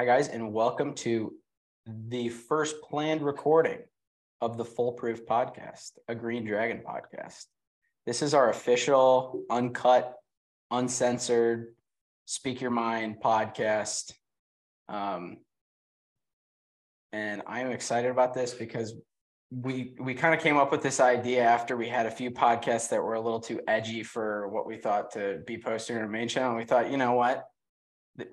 Hi, guys, and welcome to the first planned recording of the Full Proof Podcast, a Green Dragon podcast. This is our official, uncut, uncensored, speak your mind podcast. Um, and I am excited about this because we we kind of came up with this idea after we had a few podcasts that were a little too edgy for what we thought to be posted on our main channel. We thought, you know what,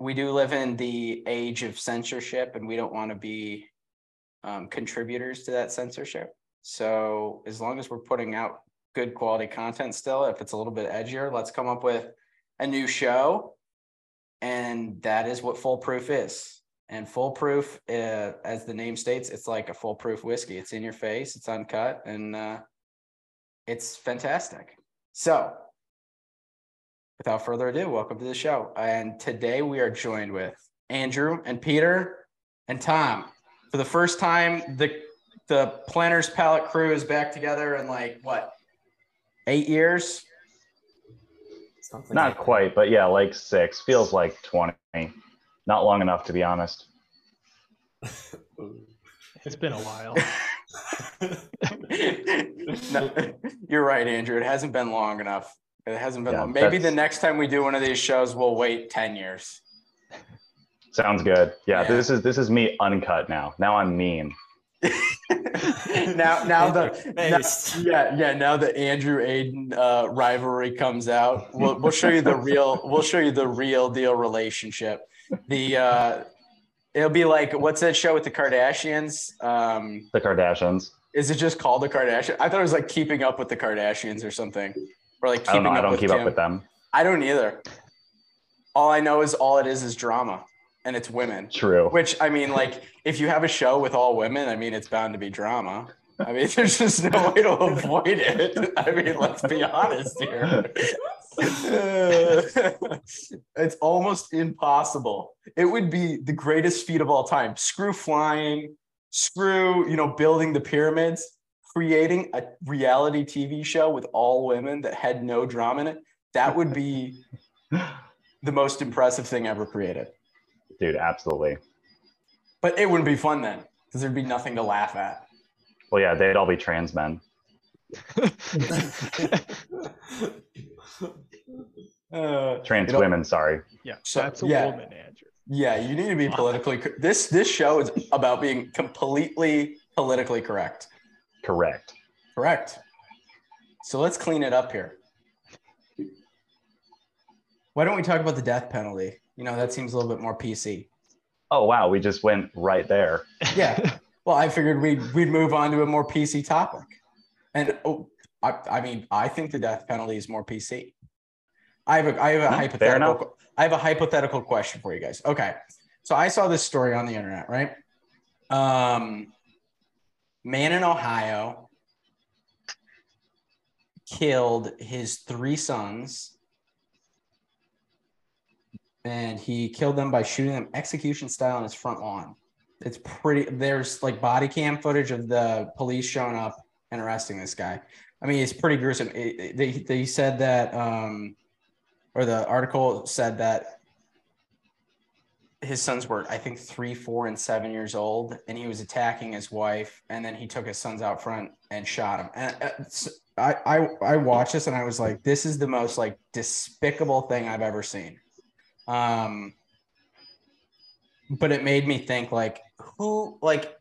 we do live in the age of censorship, and we don't want to be um, contributors to that censorship. So as long as we're putting out good quality content still, if it's a little bit edgier, let's come up with a new show. And that is what Full Proof is. And Full Proof, uh, as the name states, it's like a full proof whiskey. It's in your face, it's uncut, and uh, it's fantastic. So, without further ado, welcome to the show. And today we are joined with Andrew and Peter and Tom. For the first time, the the Planners Palette crew is back together in like what eight years? Something Not like quite, but yeah, like six. Feels like twenty not long enough to be honest. it's been a while. no, you're right, Andrew. It hasn't been long enough. It hasn't been yeah, long. Maybe the next time we do one of these shows, we'll wait 10 years. Sounds good. Yeah, yeah, this is this is me uncut now. Now I'm mean. now now the now, yeah yeah now the Andrew Aiden uh, rivalry comes out. We'll we'll show you the real we'll show you the real deal relationship the uh it'll be like what's that show with the Kardashians? Um The Kardashians. Is it just called the Kardashians? I thought it was like keeping up with the Kardashians or something. Or like keeping I don't, know, I don't keep Kim. up with them. I don't either. All I know is all it is is drama and it's women. True. Which I mean, like, if you have a show with all women, I mean, it's bound to be drama. I mean, there's just no way to avoid it. I mean, let's be honest here. it's almost impossible. It would be the greatest feat of all time. Screw flying, screw, you know, building the pyramids, creating a reality TV show with all women that had no drama in it. That would be the most impressive thing ever created. Dude, absolutely. But it wouldn't be fun then because there'd be nothing to laugh at. Well, yeah, they'd all be trans men. uh, Trans women, sorry. Yeah, so, that's a yeah. woman, Andrew. Yeah, you need to be politically. This this show is about being completely politically correct. Correct. Correct. So let's clean it up here. Why don't we talk about the death penalty? You know, that seems a little bit more PC. Oh wow, we just went right there. Yeah. Well, I figured we'd we'd move on to a more PC topic. And oh, I, I mean, I think the death penalty is more PC. I have a I have a hypothetical I have a hypothetical question for you guys. Okay. So I saw this story on the internet, right? Um man in Ohio killed his three sons and he killed them by shooting them execution style on his front lawn. It's pretty there's like body cam footage of the police showing up and arresting this guy. I mean, it's pretty gruesome. It, they, they said that, um, or the article said that his sons were, I think, three, four, and seven years old, and he was attacking his wife, and then he took his sons out front and shot him. And uh, I, I, I watched this, and I was like, this is the most like despicable thing I've ever seen. Um, but it made me think, like, who, like,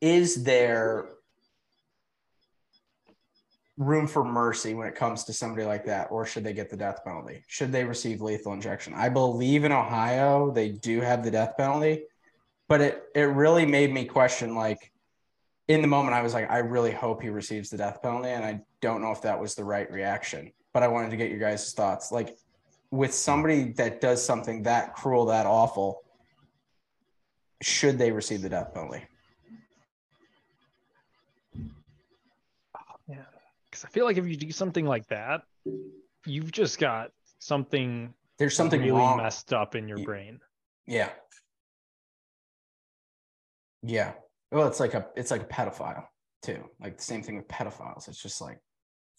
is there room for mercy when it comes to somebody like that, or should they get the death penalty? Should they receive lethal injection? I believe in Ohio they do have the death penalty, but it it really made me question like in the moment I was like, I really hope he receives the death penalty, and I don't know if that was the right reaction. But I wanted to get your guys' thoughts. Like with somebody that does something that cruel, that awful, should they receive the death penalty? Because I feel like if you do something like that, you've just got something. There's something really wrong. messed up in your brain. Yeah. Yeah. Well, it's like a it's like a pedophile too. Like the same thing with pedophiles. It's just like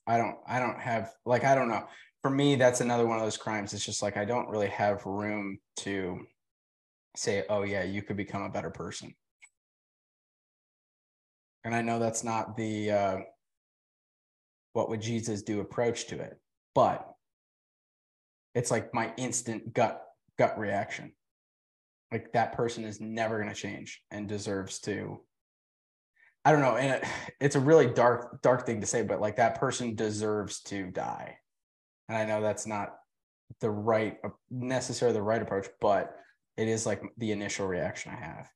I don't I don't have like I don't know. For me, that's another one of those crimes. It's just like I don't really have room to say, oh, yeah, you could become a better person. And I know that's not the uh, what would Jesus do approach to it, but it's like my instant gut gut reaction. Like that person is never going to change and deserves to. I don't know, and it, it's a really dark dark thing to say, but like that person deserves to die. And I know that's not the right necessarily the right approach, but it is like the initial reaction I have.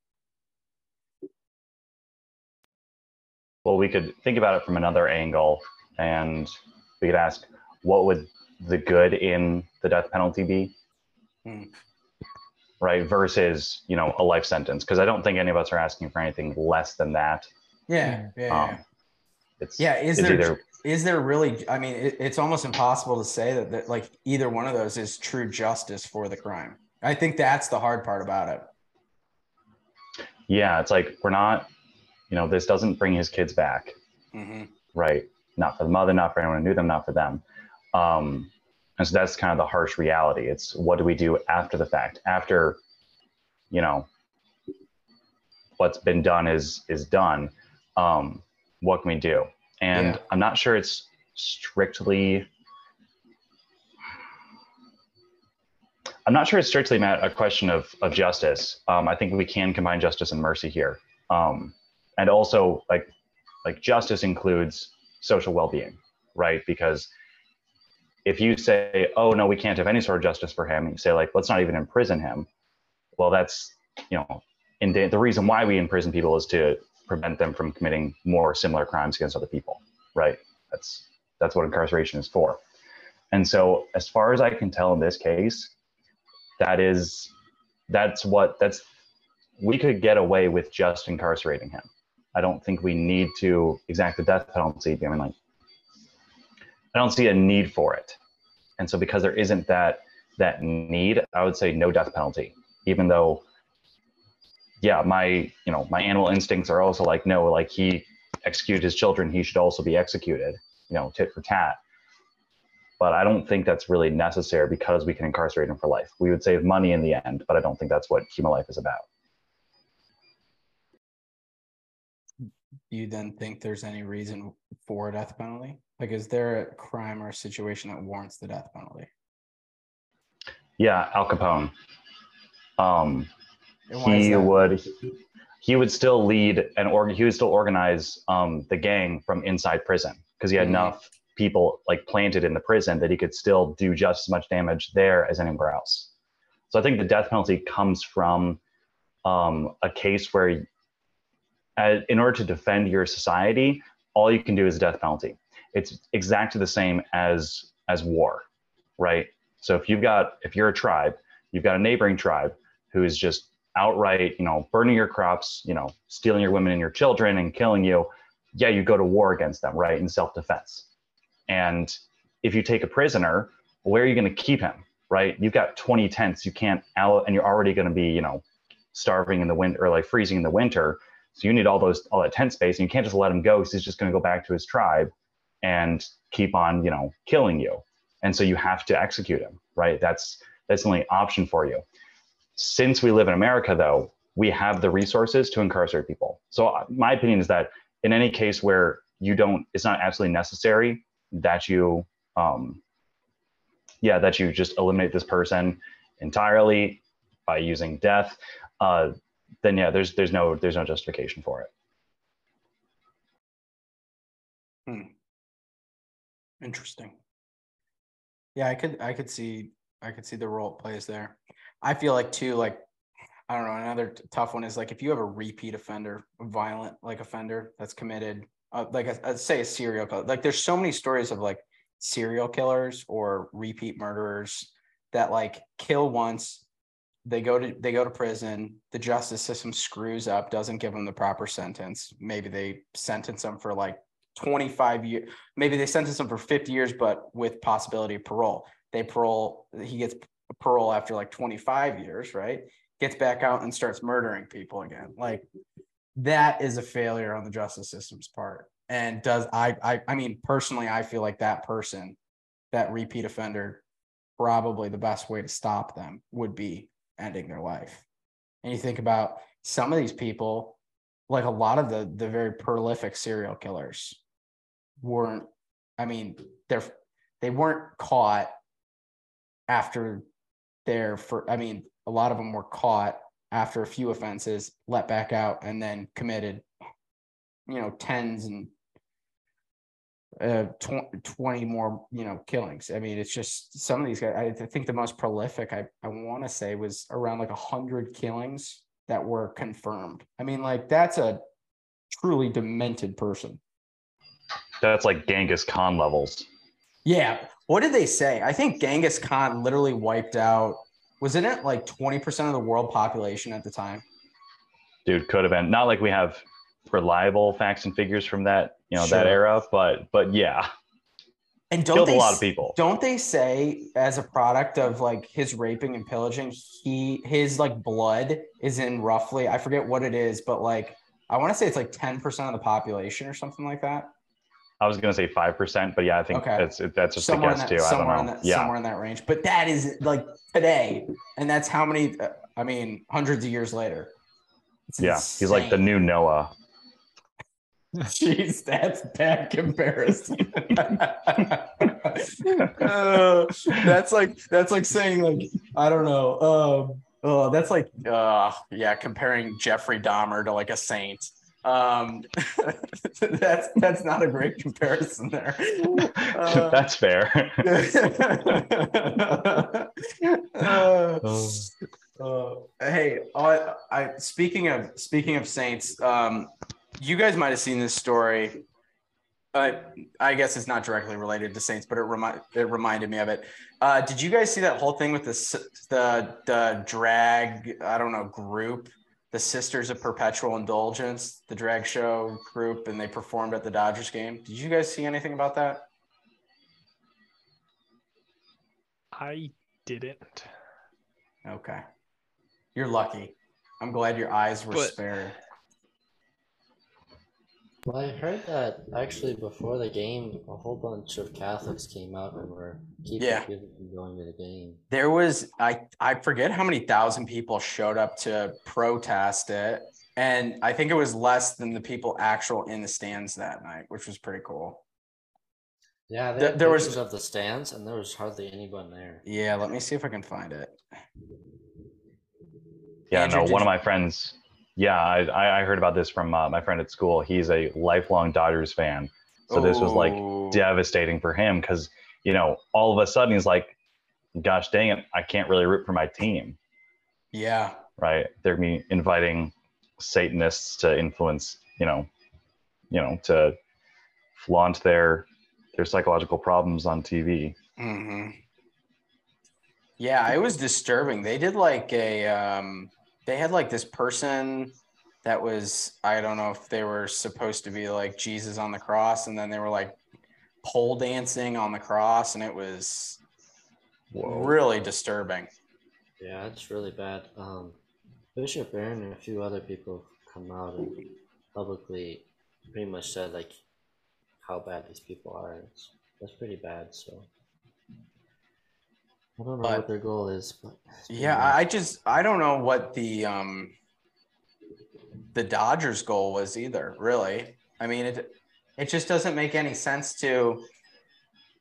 Well, we could think about it from another angle and we could ask what would the good in the death penalty be? Hmm. Right. Versus, you know, a life sentence. Cause I don't think any of us are asking for anything less than that. Yeah. Yeah. Um, it's, yeah. Is it's there, either, is there really, I mean, it, it's almost impossible to say that, that like either one of those is true justice for the crime. I think that's the hard part about it. Yeah. It's like, we're not, you know, this doesn't bring his kids back. Mm-hmm. Right. Not for the mother, not for anyone who knew them, not for them. Um, and so that's kind of the harsh reality. It's what do we do after the fact? After, you know, what's been done is is done. Um, what can we do? And yeah. I'm not sure it's strictly. I'm not sure it's strictly Matt, a question of of justice. Um, I think we can combine justice and mercy here, um, and also like like justice includes social well-being, right? Because if you say, oh no, we can't have any sort of justice for him, and you say like, let's not even imprison him, well, that's you know, in the, the reason why we imprison people is to prevent them from committing more similar crimes against other people, right? That's that's what incarceration is for. And so, as far as I can tell in this case, that is that's what that's we could get away with just incarcerating him. I don't think we need to exact the death penalty. I mean, like I don't see a need for it. And so because there isn't that that need, I would say no death penalty. Even though yeah, my you know, my animal instincts are also like, no, like he executed his children, he should also be executed, you know, tit for tat. But I don't think that's really necessary because we can incarcerate him for life. We would save money in the end, but I don't think that's what human life is about. You then think there's any reason for a death penalty? Like, is there a crime or a situation that warrants the death penalty? Yeah, Al Capone. Um, he would he would still lead and or he would still organize um, the gang from inside prison because he had mm-hmm. enough people like planted in the prison that he could still do just as much damage there as anywhere else. So I think the death penalty comes from um, a case where as, in order to defend your society, all you can do is death penalty. It's exactly the same as as war, right? So if you've got if you're a tribe, you've got a neighboring tribe who is just outright, you know, burning your crops, you know, stealing your women and your children and killing you, yeah, you go to war against them, right, in self-defense. And if you take a prisoner, where are you going to keep him, right? You've got 20 tents, you can't out, and you're already going to be, you know, starving in the winter or like freezing in the winter. So you need all those all that tent space, and you can't just let him go because he's just going to go back to his tribe and keep on, you know, killing you. And so you have to execute him, right? That's that's the only option for you. Since we live in America, though, we have the resources to incarcerate people. So uh, my opinion is that in any case where you don't, it's not absolutely necessary that you, um, yeah, that you just eliminate this person entirely by using death. Uh, then yeah, there's there's no there's no justification for it. Hmm. Interesting. Yeah, I could I could see I could see the role it plays there. I feel like too, like I don't know, another t- tough one is like if you have a repeat offender, a violent like offender that's committed, uh, like a, a, say a serial killer. Like there's so many stories of like serial killers or repeat murderers that like kill once, they go to they go to prison the justice system screws up doesn't give them the proper sentence. Maybe they sentence them for like 25 years maybe they sentence them for 50 years but with possibility of parole. They parole he gets parole after like 25 years right? Gets back out and starts murdering people again. Like that is a failure on the justice system's part. And does i i, I mean personally i feel like that person that repeat offender probably the best way to stop them would be ending their life. and you think about some of these people, like a lot of the the very prolific serial killers weren't, I mean, they're they weren't caught after their for I mean, a lot of them were caught after a few offenses, let back out, and then committed, you know, tens and uh, tw- 20 more, you know, killings. I mean, it's just some of these guys. I think the most prolific, I, I want to say, was around like a 100 killings that were confirmed. I mean, like, that's a truly demented person. That's like Genghis Khan levels. Yeah. What did they say? I think Genghis Khan literally wiped out, wasn't it like 20% of the world population at the time? Dude, could have been. Not like we have reliable facts and figures from that you know sure. that era but but yeah and don't killed they, a lot of people don't they say as a product of like his raping and pillaging he his like blood is in roughly i forget what it is but like i want to say it's like 10% of the population or something like that I was gonna say five percent, but yeah, I think okay. that's that's just somewhere a guess that, too. Somewhere in that, yeah. somewhere in that range. But that is like today, and that's how many? Uh, I mean, hundreds of years later. It's yeah, insane. he's like the new Noah. Jeez, that's bad comparison. uh, that's like that's like saying like I don't know. Um, oh, that's like uh, yeah, comparing Jeffrey Dahmer to like a saint. Um, that's that's not a great comparison there. Uh, that's fair. uh, uh, hey, I, I speaking of speaking of saints, um, you guys might have seen this story. Uh, I guess it's not directly related to Saints, but it remind it reminded me of it. Uh, did you guys see that whole thing with the the the drag? I don't know group, the Sisters of Perpetual Indulgence, the drag show group, and they performed at the Dodgers game. Did you guys see anything about that? I didn't. Okay, you're lucky. I'm glad your eyes were but, spared. Well, I heard that actually before the game, a whole bunch of Catholics came out and were keeping yeah. people from going to the game. There was I I forget how many thousand people showed up to protest it, and I think it was less than the people actual in the stands that night, which was pretty cool. Yeah, there, there was of the stands, and there was hardly anyone there. Yeah, let me see if I can find it. Yeah, Andrew, no, one you... of my friends yeah, I, I heard about this from uh, my friend at school. He's a lifelong Dodgers fan. So this was like oh. devastating for him because, you know, all of a sudden he's like, gosh dang it, I can't really root for my team. Yeah. Right. They're me inviting Satanists to influence, you know, you know, to flaunt their their psychological problems on TV. Mm-hmm. Yeah, it was disturbing. They did like a um they had like this person that was I don't know if they were supposed to be like Jesus on the cross, and then they were like pole dancing on the cross, and it was Whoa. really disturbing. Yeah, it's really bad. Um, Bishop Barron and a few other people come out and publicly pretty much said like how bad these people are. It's that's pretty bad. So I don't know but, what their goal is, but yeah, nice. I just I don't know what the um the Dodgers goal was either, really. I mean it it just doesn't make any sense to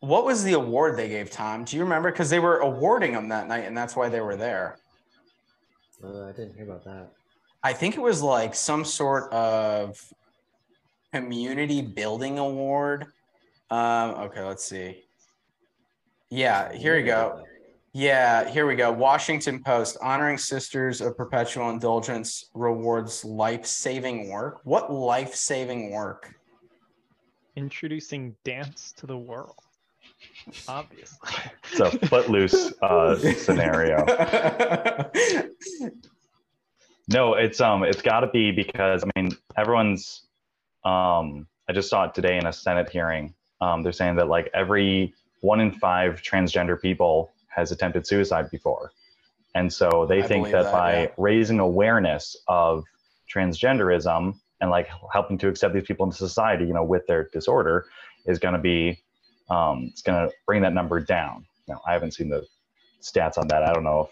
what was the award they gave Tom? Do you remember? Because they were awarding him that night, and that's why they were there. Uh, I didn't hear about that. I think it was like some sort of community building award. Um, okay, let's see. Yeah, here we go. Yeah, here we go. Washington Post honoring Sisters of Perpetual Indulgence rewards life saving work. What life saving work? Introducing dance to the world. Obviously. It's a footloose uh, scenario. no, it's um it's gotta be because I mean everyone's um I just saw it today in a Senate hearing. Um, they're saying that like every one in five transgender people has attempted suicide before. And so they I think that, that, by yeah. raising awareness of transgenderism and like helping to accept these people into society, you know, with their disorder is going to be, um, it's going to bring that number down. Now, I haven't seen the stats on that. I don't know if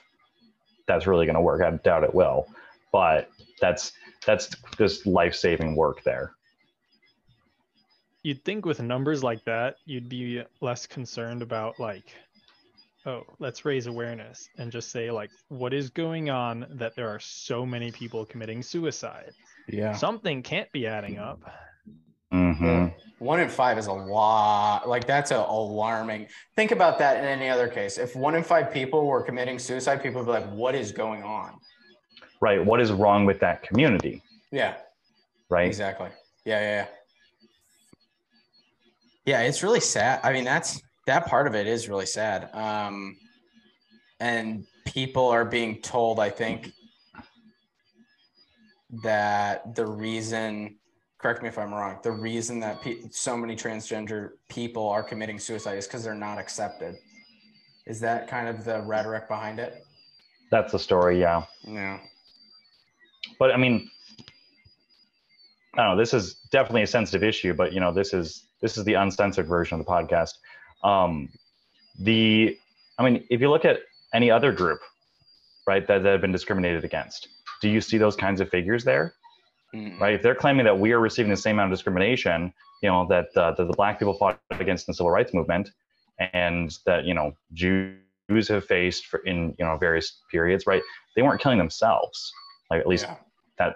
that's really going to work. I doubt it will. but that's that's just life-saving work there you'd think with numbers like that you'd be less concerned about like oh let's raise awareness and just say like what is going on that there are so many people committing suicide Yeah. something can't be adding up Mm-hmm. One in five is a lot. Like that's a alarming. Think about that in any other case. If one in five people were committing suicide, people would be like, "What is going on?" right what is wrong with that community Yeah. right Exactly. Yeah, yeah, yeah. Yeah, it's really sad. I mean, that's that part of it is really sad. Um, and people are being told, I think, that the reason, correct me if I'm wrong, the reason that pe- so many transgender people are committing suicide is because they're not accepted. Is that kind of the rhetoric behind it? that's the story yeah Yeah. but i mean i don't know this is definitely a sensitive issue but you know this is this is the uncensored version of the podcast um the i mean if you look at any other group right that, that have been discriminated against do you see those kinds of figures there Mm. right if they're claiming that we are receiving the same amount of discrimination you know that, uh, that the black people fought against in the civil rights movement and that you know jews have faced for in you know various periods right they weren't killing themselves like at least Yeah.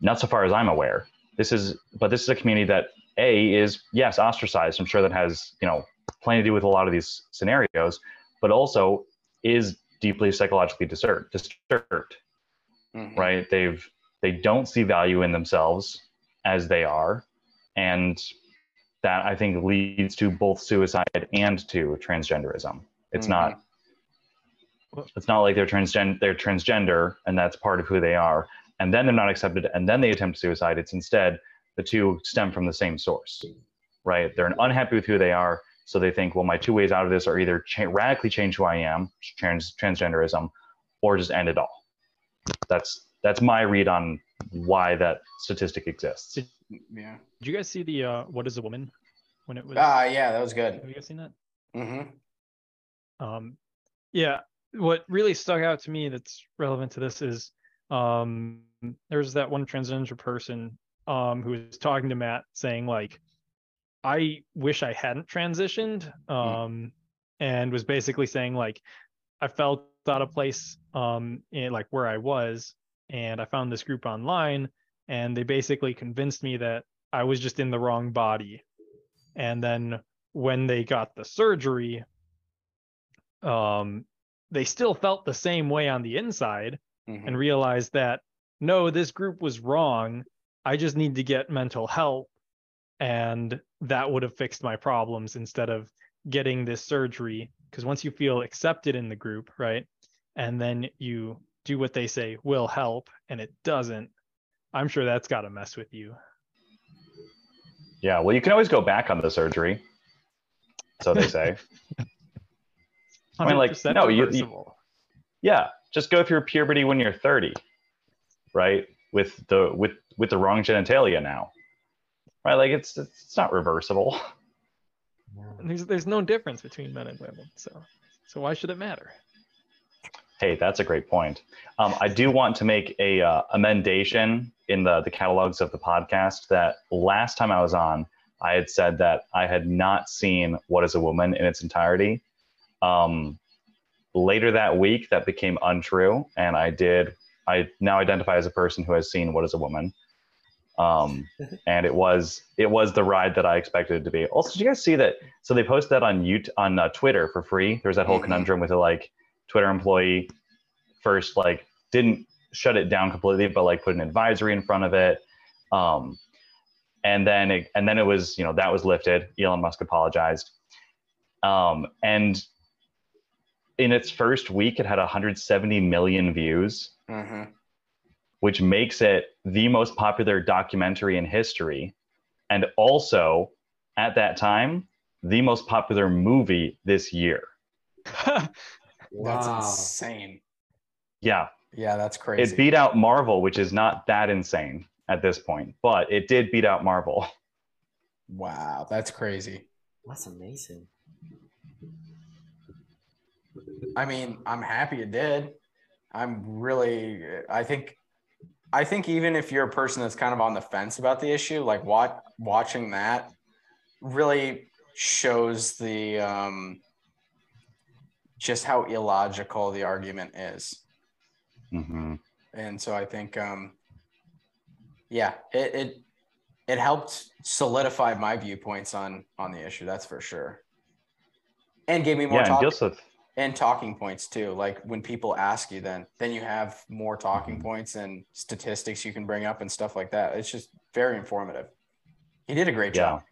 not so far as I'm aware. This is, but this is a community that a is yes ostracized. I'm sure that has you know plenty to do with a lot of these scenarios, but also is deeply psychologically disturbed. Disturbed, Mhm. right? They've they don't see value in themselves as they are, and that I think leads to both suicide and to transgenderism. It's not it's not like they're transgender they're transgender and that's part of who they are and then they're not accepted and then they attempt suicide it's instead the two stem from the same source right they're unhappy with who they are so they think well my two ways out of this are either cha- radically change who i am trans transgenderism or just end it all that's that's my read on why that statistic exists Yeah. did you guys see the uh what is a woman when it was Ah, yeah, that was good. have you guys seen that Mm-hmm. Um, yeah, what really stuck out to me that's relevant to this is um, there's that one transgender person um, who was talking to Matt saying like, I wish I hadn't transitioned, um, and was basically saying like, I felt out of place um, in like where I was, and I found this group online, and they basically convinced me that I was just in the wrong body, and then when they got the surgery um, they still felt the same way on the inside Mhm. and realized that no, this group was wrong. I just need to get mental help. And that would have fixed my problems instead of getting this surgery. Because once you feel accepted in the group, right? And then you do what they say will help and it doesn't, I'm sure that's got to mess with you. yeah well you can always go back on the surgery so they say I mean, like, no, you- you- Yeah, just go through puberty when you're 30, right? With the with with the wrong genitalia now, right? Like it's it's not reversible. There's, there's no difference between men and women. So, so why should it matter? Hey, that's a great point. Um, I do want to make a uh, amendation in the the catalogs of the podcast that last time I was on, I had said that I had not seen What Is a Woman in its entirety. Um, later that week, that became untrue, and I did. I now identify as a person who has seen What Is a Woman. Um, and it was it was the ride that I expected it to be. Also, did you guys see that? So they posted that on YouTube on uh, Twitter for free. There was that whole conundrum with a like Twitter employee first like didn't shut it down completely, but like put an advisory in front of it. Um, and then it, and then it was you know that was lifted. Elon Musk apologized. Um, and in its first week, it had 170 million views, Mhm. which makes it the most popular documentary in history, and also at that time the most popular movie this year. That's Wow. insane. Yeah, Yeah, that's crazy. it beat out Marvel, which is not that insane at this point, but it did beat out Marvel. wow, that's crazy. That's amazing. I mean, I'm happy it did. I'm really, I think, I think even if you're a person that's kind of on the fence about the issue, like what watching that really shows the um, just how illogical the argument is. Mm-hmm. And so I think, um, yeah, it, it it helped solidify my viewpoints on on the issue. That's for sure, and gave me more. Yeah, Joseph and talking points too like when people ask you then then you have more talking Mm-hmm. points and statistics you can bring up and stuff like that it's just very informative he did a great Yeah. job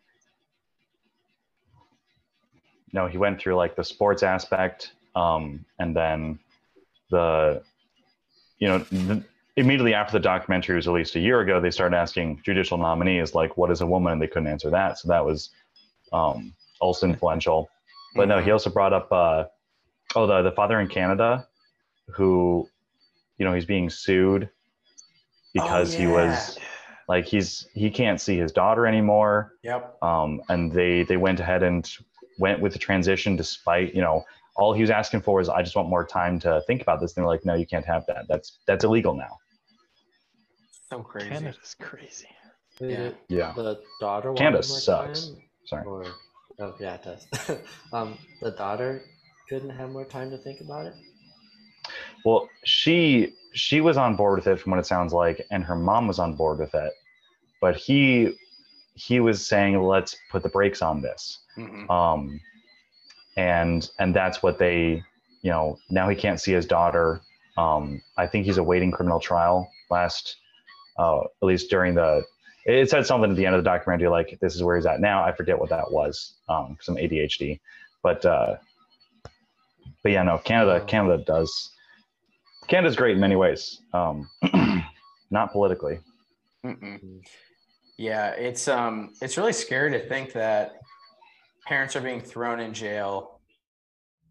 no, he went through like the sports aspect, um, and then the, you know, the, immediately after the documentary was released a year ago, they started asking judicial nominees like, "What is a woman?" and they couldn't answer that, so that was um, also influential. But no, he also brought up, uh, oh, the the father in Canada, who, you know, he's being sued because he was like he's he can't see his daughter anymore yep um, and they they went ahead and went with the transition despite you know all he was asking for is I just want more time to think about this. And they're like, no, you can't have that. That's that's illegal now. so crazy Canada's crazy. Yeah. the- Yeah. The daughter wanted Canada sucks. time, Sorry. Or oh yeah, it does. um, the daughter couldn't have more time to think about it. Well, she she was on board with it from what it sounds like, and her mom was on board with it. But he he was saying, let's put the brakes on this. Mhm. um, and and that's what they you know now he can't see his daughter um, i think he's awaiting criminal trial last uh, at least during the it said something at the end of the documentary like this is where he's at now i forget what that was um, some adhd but uh, but yeah no canada canada does canada's great in many ways um, not politically Mm-mm. Mm. Yeah, it's um it's really scary to think that parents are being thrown in jail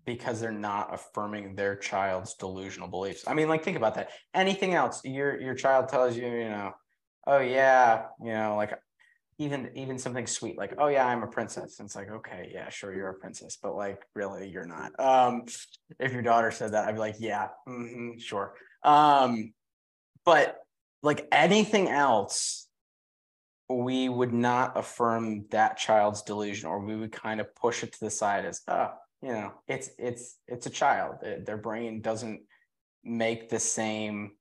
because they're not affirming their child's delusional beliefs. I mean, like think about that. Anything else, your your child tells you, you know, oh yeah, you know, like even even something sweet like, oh yeah, I'm a princess. And it's like, okay, yeah, sure, you're a princess, but like really you're not. Um, if your daughter said that, I'd be like, yeah, mhm, sure. Um, but like anything else we would not affirm that child's delusion or we would kind of push it to the side as oh you know it's it's it's a child their brain doesn't make the same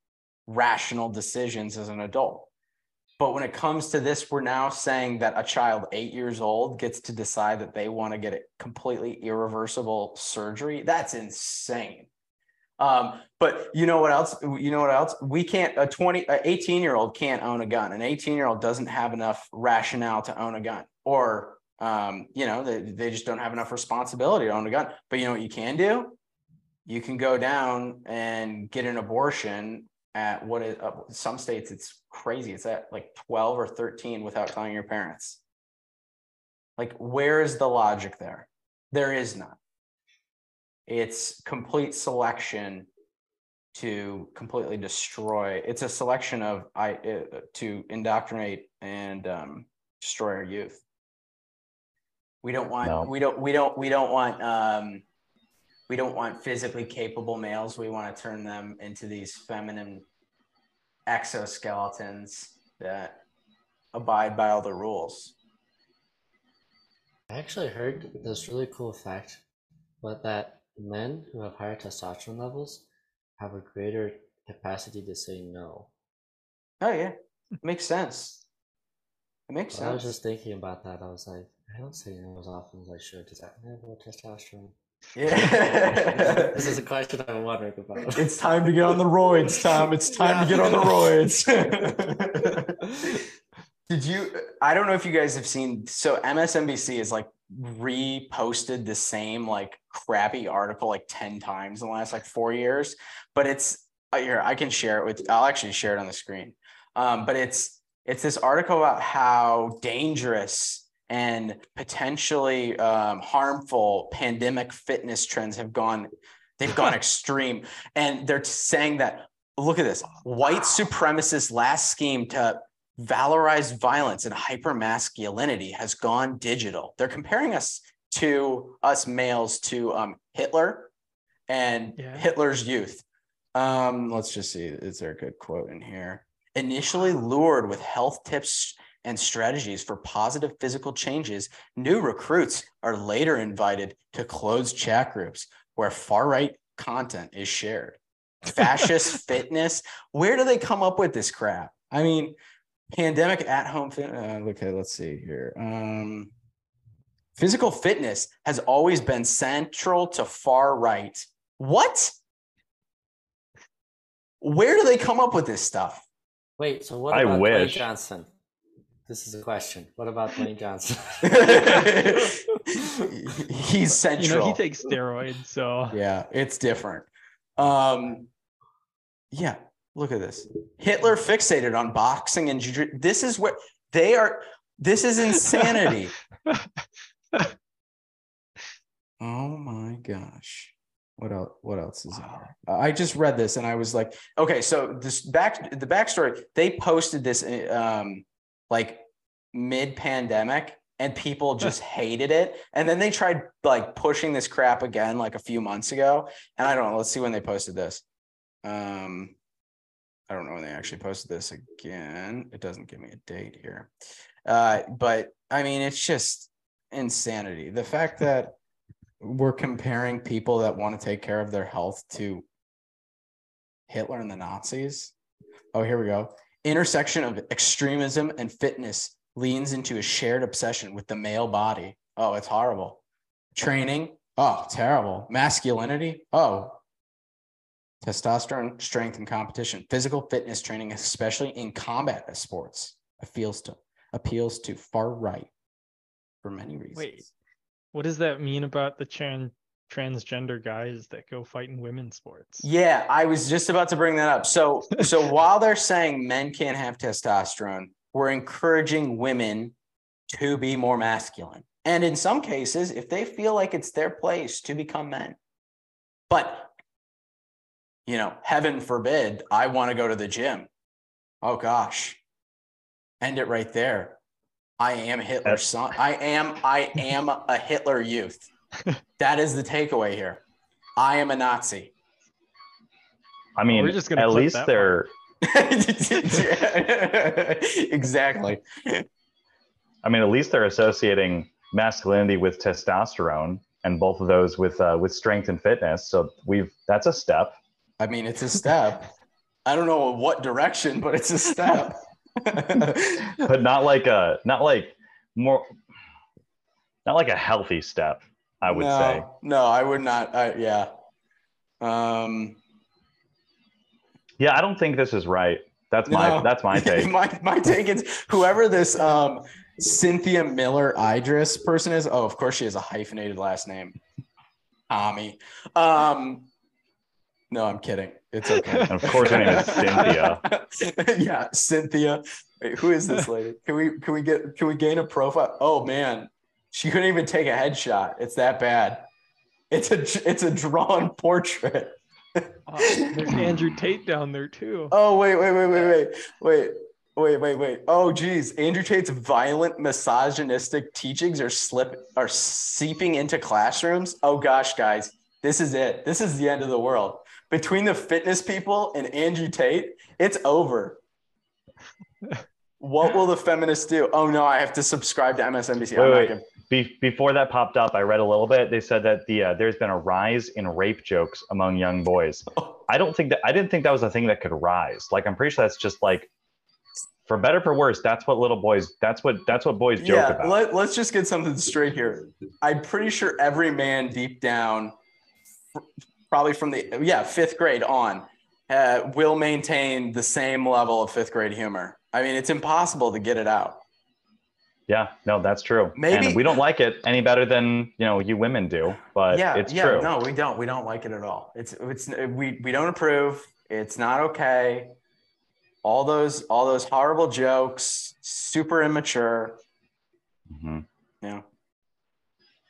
rational decisions as an adult but when it comes to this we're now saying that a child eight years old gets to decide that they want to get a completely irreversible surgery that's insane um, but you know what else? You know what else? We can't, a 20, a 18 year old can't own a gun. An 18 year old doesn't have enough rationale to own a gun or, um, you know, they, they just don't have enough responsibility to own a gun. But you know what you can do? You can go down and get an abortion at what is, uh, some states it's crazy. It's at like 12 or 13 without telling your parents. Like, where is the logic there? There is none it's complete selection to completely destroy it's a selection of i uh, to indoctrinate and um, destroy our youth we don't want No. we don't we don't we don't want um we don't want physically capable males we want to turn them into these feminine exoskeletons that abide by all the rules I actually heard this really cool fact, but that men who have higher testosterone levels have a greater capacity to say no. oh yeah It makes sense it makes sense. I was just thinking about that. I was like, I don't say no as often as I should because I have more testosterone. Yeah this is a question I'm wondering about. It's time to get on the roids, Tom. It's time to get on the roids. Did you? I don't know if you guys have seen. So MSNBC is like reposted the same like crappy article like 10 times in the last like four years, but it's uh, here. I can share it with. I'll actually share it on the screen. Um, but it's it's this article about how dangerous and potentially um, harmful pandemic fitness trends have gone they've gone extreme and they're saying that look at this white supremacist last scheme to valorize violence and hypermasculinity has gone digital they're comparing us to us males to um, hitler and Yeah. hitler's youth Um, let's just see. Is there a good quote in here? Initially lured with health tips and strategies for positive physical changes, new recruits are later invited to closed chat groups where far right content is shared. Fascist fitness. Where do they come up with this crap? I mean, pandemic at home fit. Uh, okay, let's see here. Um, physical fitness has always been central to far right. What? Where do they come up with this stuff? Wait, so what about Dwayne Johnson? This is a question. What about Dwayne Johnson? He's central. You know, he takes steroids, so yeah, it's different. Um, yeah, look at this. Hitler fixated on boxing and jiu This is where they are. This is insanity. oh my gosh. What else? What else is wow. there? I just read this and I was like, okay, so this back the backstory. They posted this um like mid pandemic and people just hated it. And then they tried like pushing this crap again like a few months ago. And I don't know. Let's see when they posted this. Um, I don't know when they actually posted this again. It doesn't give me a date here. Uh, but I mean, it's just insanity. The fact that we're comparing people that want to take care of their health to Hitler and the Nazis. Oh, here we go. Intersection of extremism and fitness leans into a shared obsession with the male body. Oh, it's horrible. Training. Oh, terrible. Masculinity. Oh, testosterone, strength, and competition. Physical fitness training, especially in combat sports, appeals to appeals to far right for many reasons. Wait, what does that mean about the trans transgender guys that go fight in women's sports? Yeah, I was just about to bring that up. So, so while they're saying men can't have testosterone, we're encouraging women to be more masculine. And in some cases, if they feel like it's their place to become men. But, you know, heaven forbid, I want to go to the gym. Oh gosh. End it right there. I am Hitler's son. I am, I am a Hitler youth. that is the takeaway here. I am a Nazi. I mean, we're just gonna at least they're exactly. I mean, at least they're associating masculinity with testosterone, and both of those with uh, with strength and fitness. So we've that's a step. I mean, it's a step. I don't know what direction, but it's a step. but not like a not like more not like a healthy step. I would no, say. No, I would not. I, yeah. Um, yeah, I don't think this is right. That's my no. that's my take. my my take is whoever this um Cynthia Miller Idriss person is. Oh, of course she has a hyphenated last name. Tommy. Um no, I'm kidding. It's okay. And of course her name is Cynthia. yeah, Cynthia. Wait, who is this lady? Can we can we get can we gain a profile? Oh man, she couldn't even take a headshot. It's that bad. It's a it's a drawn portrait uh, there's Andrew Tate down there too. Oh wait, wait, wait, wait, wait, wait. Wait, wait, wait. Oh, geez. Andrew Tate's violent, misogynistic teachings are slip are seeping into classrooms. Oh gosh, guys, this is it. This is the end of the world. Between the fitness people and Andrew Tate, it's over. what will the feminists do? Oh no, I have to subscribe to MSNBC. Wait, wait. Gonna... Be- before that popped up, I read a little bit. They said that the uh, there's been a rise in rape jokes among young boys. I don't think that I didn't think that was a thing that could rise. Like I'm pretty sure that's just like for better for worse. That's what little boys. That's what that's what boys joke yeah, about. Let, let's just get something straight here. I'm pretty sure every man deep down, probably from the yeah fifth grade on, uh, will maintain the same level of fifth grade humor. I mean, it's impossible to get it out. Yeah, no, that's true. Maybe and we don't like it any better than you know you women do, but yeah, it's yeah, true. No, we don't. We don't like it at all. It's it's we we don't approve. It's not okay. All those all those horrible jokes, super immature. Mm-hmm. Yeah,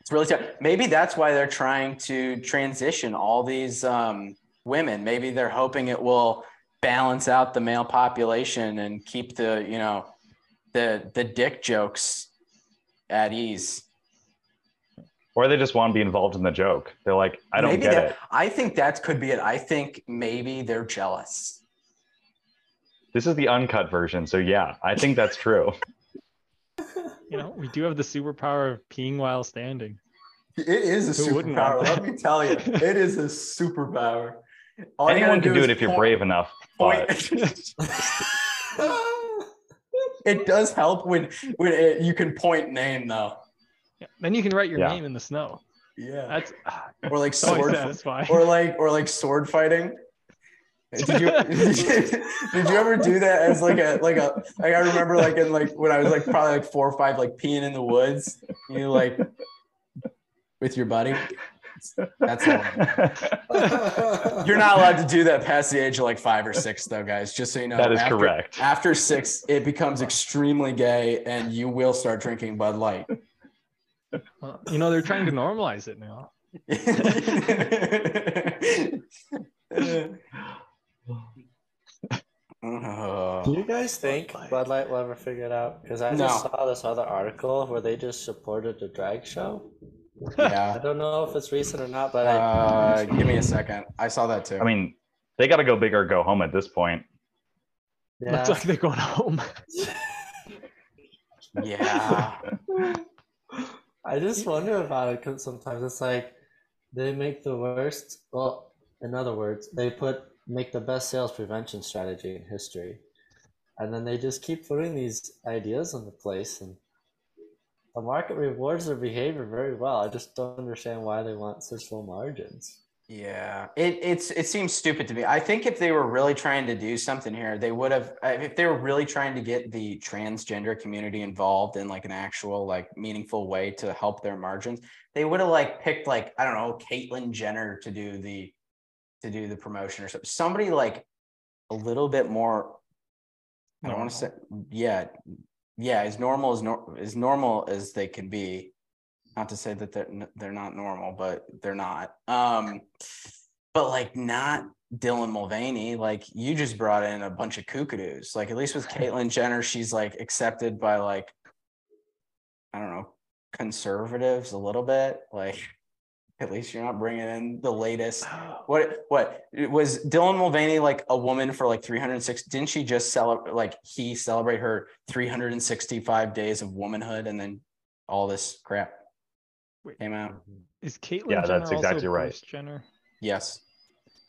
it's really tough. Maybe that's why they're trying to transition all these um, women. Maybe they're hoping it will balance out the male population and keep the you know the the dick jokes at ease. or they just want to be involved in the joke. They're like, I don't maybe get that, it. I think that could be it. I think maybe they're jealous. This is the uncut version, so yeah, I think that's true. You know, we do have the superpower of peeing while standing. It is a Who superpower. Let me tell you, it is a superpower. All Anyone can do is it if you're point- brave enough. point- But it does help when when it, you can point name though. Yeah. Then you can write your Yeah. name in the snow. Yeah. That's ah, Or like sword, satisfying. or like or like sword fighting. Did you, did you did you ever do that as like a like a like I remember like in like when I was like probably like four or five like peeing in the woods you like with your buddy. That's all. You're not allowed to do that past the age of like five or six though, guys. Just so you know. that is After- correct. After six, it becomes extremely gay, and you will start drinking Bud Light. Well, you know, they're trying to normalize it now. Do you guys think Bud Light will ever figure it out? Because I No. just saw this other article where they just supported the drag show. I don't know if it's recent or not, but I, Uh, give me a second. I saw that too. I mean, they got to go big or go home at this point. yeah, Looks like they're going home. yeah. I just wonder about it because sometimes it's like they make the worst. Well, in other words, they put make the best sales prevention strategy in history, and then they just keep putting these ideas in the place, and the market rewards their behavior very well. I just don't understand why they want such low margins. Yeah, it it's it seems stupid to me. I think if they were really trying to do something here, they would have. If they were really trying to get the transgender community involved in like an actual like meaningful way to help their margins, they would have like picked like I don't know Caitlyn Jenner to do the to do the promotion or something. Somebody like a little bit more. I don't want to say yeah, yeah, as normal as nor- as normal as they can be not to say that they're they're not normal, but they're not. Um, but like not Dylan Mulvaney. Like you just brought in a bunch of kookadoos. Like at least with Caitlyn Jenner, she's like accepted by like I don't know conservatives a little bit. Like at least you're not bringing in the latest. Oh. What what was Dylan Mulvaney like a woman for like 306? Didn't she just celebrate like he celebrate her 365 days of womanhood and then all this crap Wait. came out? Mm-hmm. Is Caitlyn Yeah, Jenner that's exactly also right. Bruce Jenner? Yes.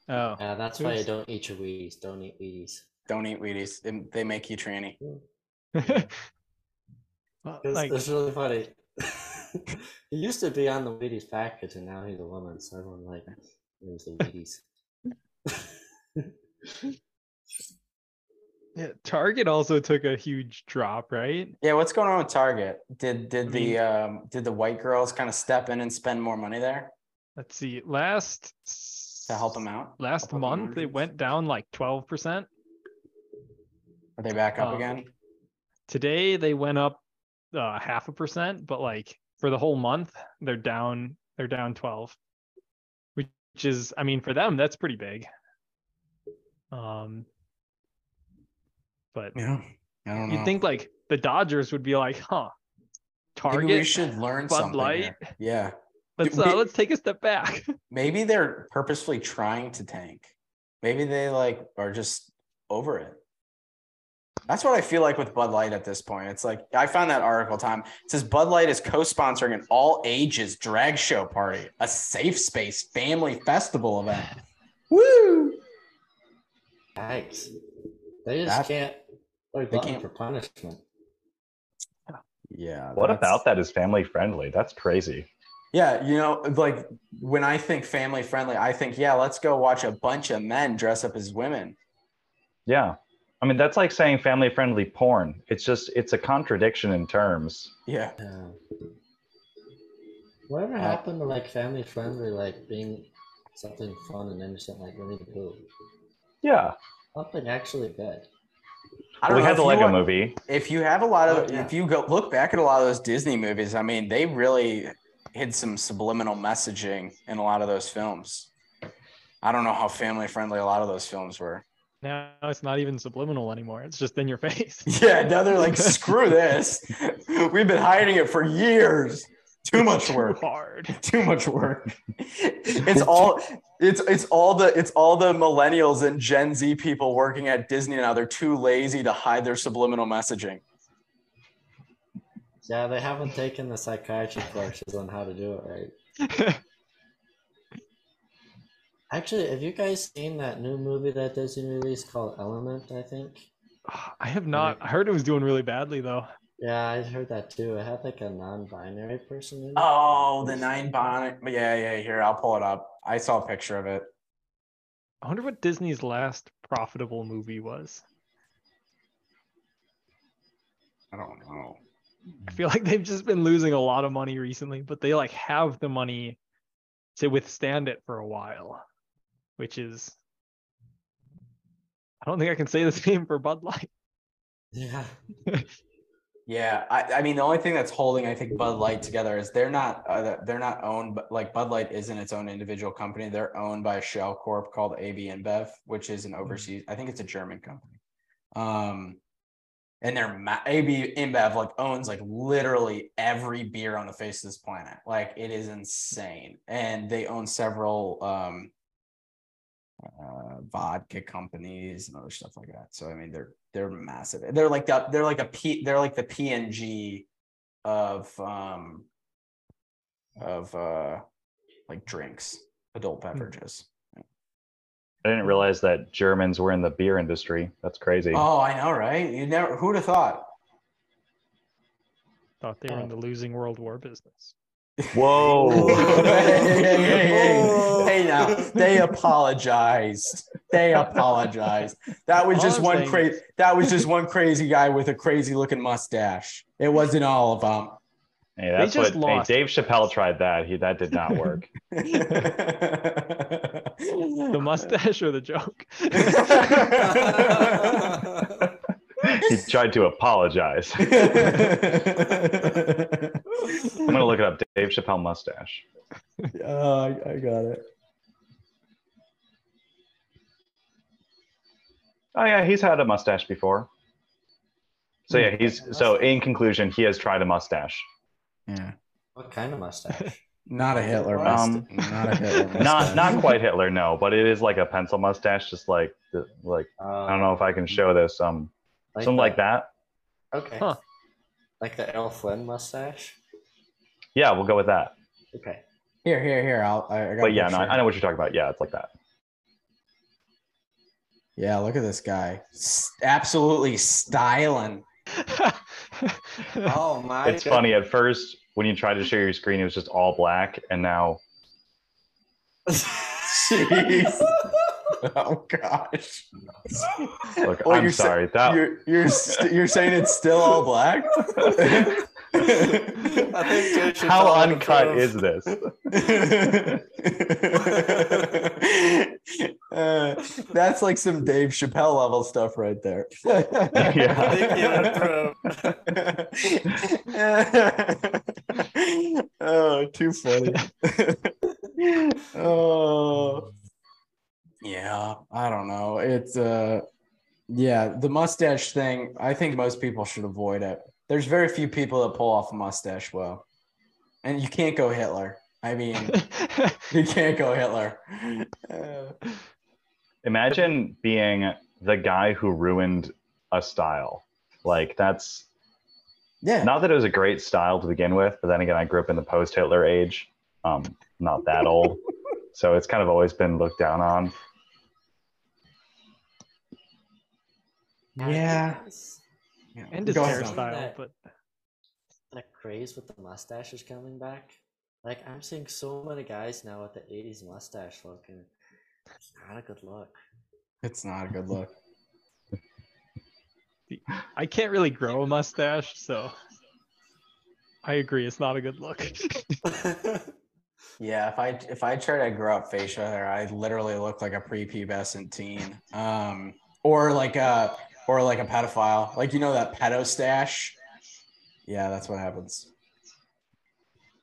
Oh, Yeah, that's why you don't eat your Wheaties. Don't eat Wheaties. Don't eat Wheaties. They, they make you tranny. Mm. Well, It's, like it's really funny. He used to be on the Wheaties package, and now he's a woman, so everyone like knows the Wheaties. yeah, Target also took a huge drop, right? Yeah, what's going on with Target? Did did I the mean- um did the white girls kind of step in and spend more money there Let's see. Last to help them out? last help month they went down like 12%. Are they back up Um, again? Today they went up uh, half a percent, but like for the whole month they're down they're down 12. Which is I mean for them that's pretty big. Um but Yeah, I don't know. you'd think like the Dodgers would be like, "Huh. Target Maybe we should learn Bud something. Light? here. Yeah, let's uh, let's take a step back." maybe they're purposefully trying to tank. Maybe they like are just over it. That's what I feel like with Bud Light at this point. It's like I found that article time. It says Bud Light is co-sponsoring an all ages drag show party, a safe space family festival event. Woo! Yikes! They just That- can't. They're they glutton can't- for punishment. Yeah. What about that is family friendly? That's crazy. Yeah, you know, like when I think family friendly, I think, yeah, let's go watch a bunch of men dress up as women. Yeah. I mean, that's like saying family friendly porn. It's just, it's a contradiction in terms. Yeah. Yeah. Whatever uh, happened to like family friendly, like being something fun and innocent, like Winnie the Pooh? Yeah. Something actually good. I don't We know had if the you Lego want- movie. If you have a lot of, Oh, yeah. if you go look back at a lot of those Disney movies, I mean, they really hid some subliminal messaging in a lot of those films. I don't know how family friendly a lot of those films were. Now it's not even subliminal anymore. It's just in your face. Yeah, now they're like, screw this. We've been hiding it for years. Too much Too work. hard. Too much work. It's all it's it's all the it's all the millennials and Gen Z people working at Disney now. They're too lazy to hide their subliminal messaging. Yeah, they haven't taken the psychiatry courses on how to do it right. Actually, have you guys seen that new movie that Disney released called Element? I think. I have not. I heard it was doing really badly though. Yeah, I heard that too. It had like a non-binary person in it. Oh, the nine-binary. Yeah, yeah. Here, I'll pull it up. I saw a picture of it. I wonder what Disney's last profitable movie was. I don't know. I feel like they've just been losing a lot of money recently, but they like have the money to withstand it for a while, which is I don't think I can say the same for Bud Light. Yeah. Yeah, I, I mean the only thing that's holding I think Bud Light together is they're not uh, they're not owned but like Bud Light isn't its own individual company. They're owned by a shell corp called AB InBev, which is an overseas. I think it's a German company. Um, and their ma- AB InBev like owns like literally every beer on the face of this planet. Like it is insane, and they own several um uh, vodka companies and other stuff like that. So I mean, they're they're massive. They're like the, they're like a P they're like the P&G of um of uh like drinks, adult beverages. I didn't realize that Germans were in the beer industry. That's crazy. Oh, I know, right? You never who'd have thought? Thought they were in the losing World War business. Whoa. hey, hey, hey, hey, hey. Hey, now they apologized. They apologized. That was just one crazy. That was just one crazy guy with a crazy looking mustache. It wasn't all of them. Hey, that's just what hey, lost. Dave Chappelle tried that. He that did not work. The mustache or the joke? he tried to apologize. I'm gonna look it up. Dave Chappelle mustache. Oh, I, I got it. Oh yeah, he's had a mustache before. So yeah, he's so in conclusion, he has tried a mustache. Yeah. What kind of mustache? Not a Hitler Um, mustache. not a Hitler mustache. Not not quite Hitler, no, but it is like a pencil mustache, just like the, like I don't know if I can show this. Um, something like that. Okay. Huh. Like the Errol Flynn mustache. Yeah, we'll go with that. Okay. Here, here, here. I'll. I, I got But yeah, no, picture. I know what you're talking about. Yeah, it's like that. Yeah, look at this guy. S- absolutely styling. Oh my. It's funny at first when you tried to share your screen, it was just all black, and now Jeez. oh gosh. look, Well, I'm you're sa- sorry. That You're you're st- you're saying it's still all black? I think how uncut approve. is this? Uh, that's like some Dave Chappelle level stuff right there. Yeah. oh, too funny. oh, yeah. I don't know. It's uh, yeah. The mustache thing. I think most people should avoid it. There's very few people that pull off a mustache well, and you can't go Hitler. I mean, you can't go Hitler. Uh, Imagine being the guy who ruined a style. Like that's yeah. not that it was a great style to begin with, but then again, I grew up in the post-Hitler age. Um, not that old, so it's kind of always been looked down on. Yeah. Yeah. and his Go ahead, hairstyle, That- but That craze with the mustache is coming back. Like I'm seeing so many guys now with the '80s mustache look, and it's not a good look. It's not a good look. I can't really grow a mustache, so I agree. It's not a good look. Yeah, if I if I try to grow up facial hair, I literally look like a prepubescent teen, um, or like a or like a pedophile. Like you know that pedo stash. Yeah, that's what happens.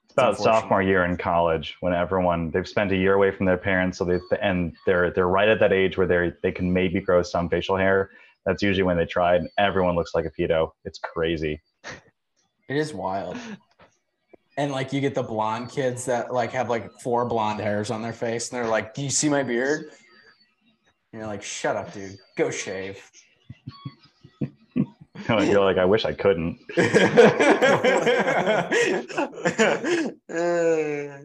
It's About sophomore year in college, when everyone they've spent a year away from their parents, so they and they're they're right at that age where they they can maybe grow some facial hair. That's usually when they try, and everyone looks like a pedo. It's crazy. It is wild. and like you get the blonde kids that like have like four blonde hairs on their face, and they're like, "Do you see my beard?" And you're like, "Shut up, dude. Go shave." You're like, I wish I couldn't. yeah,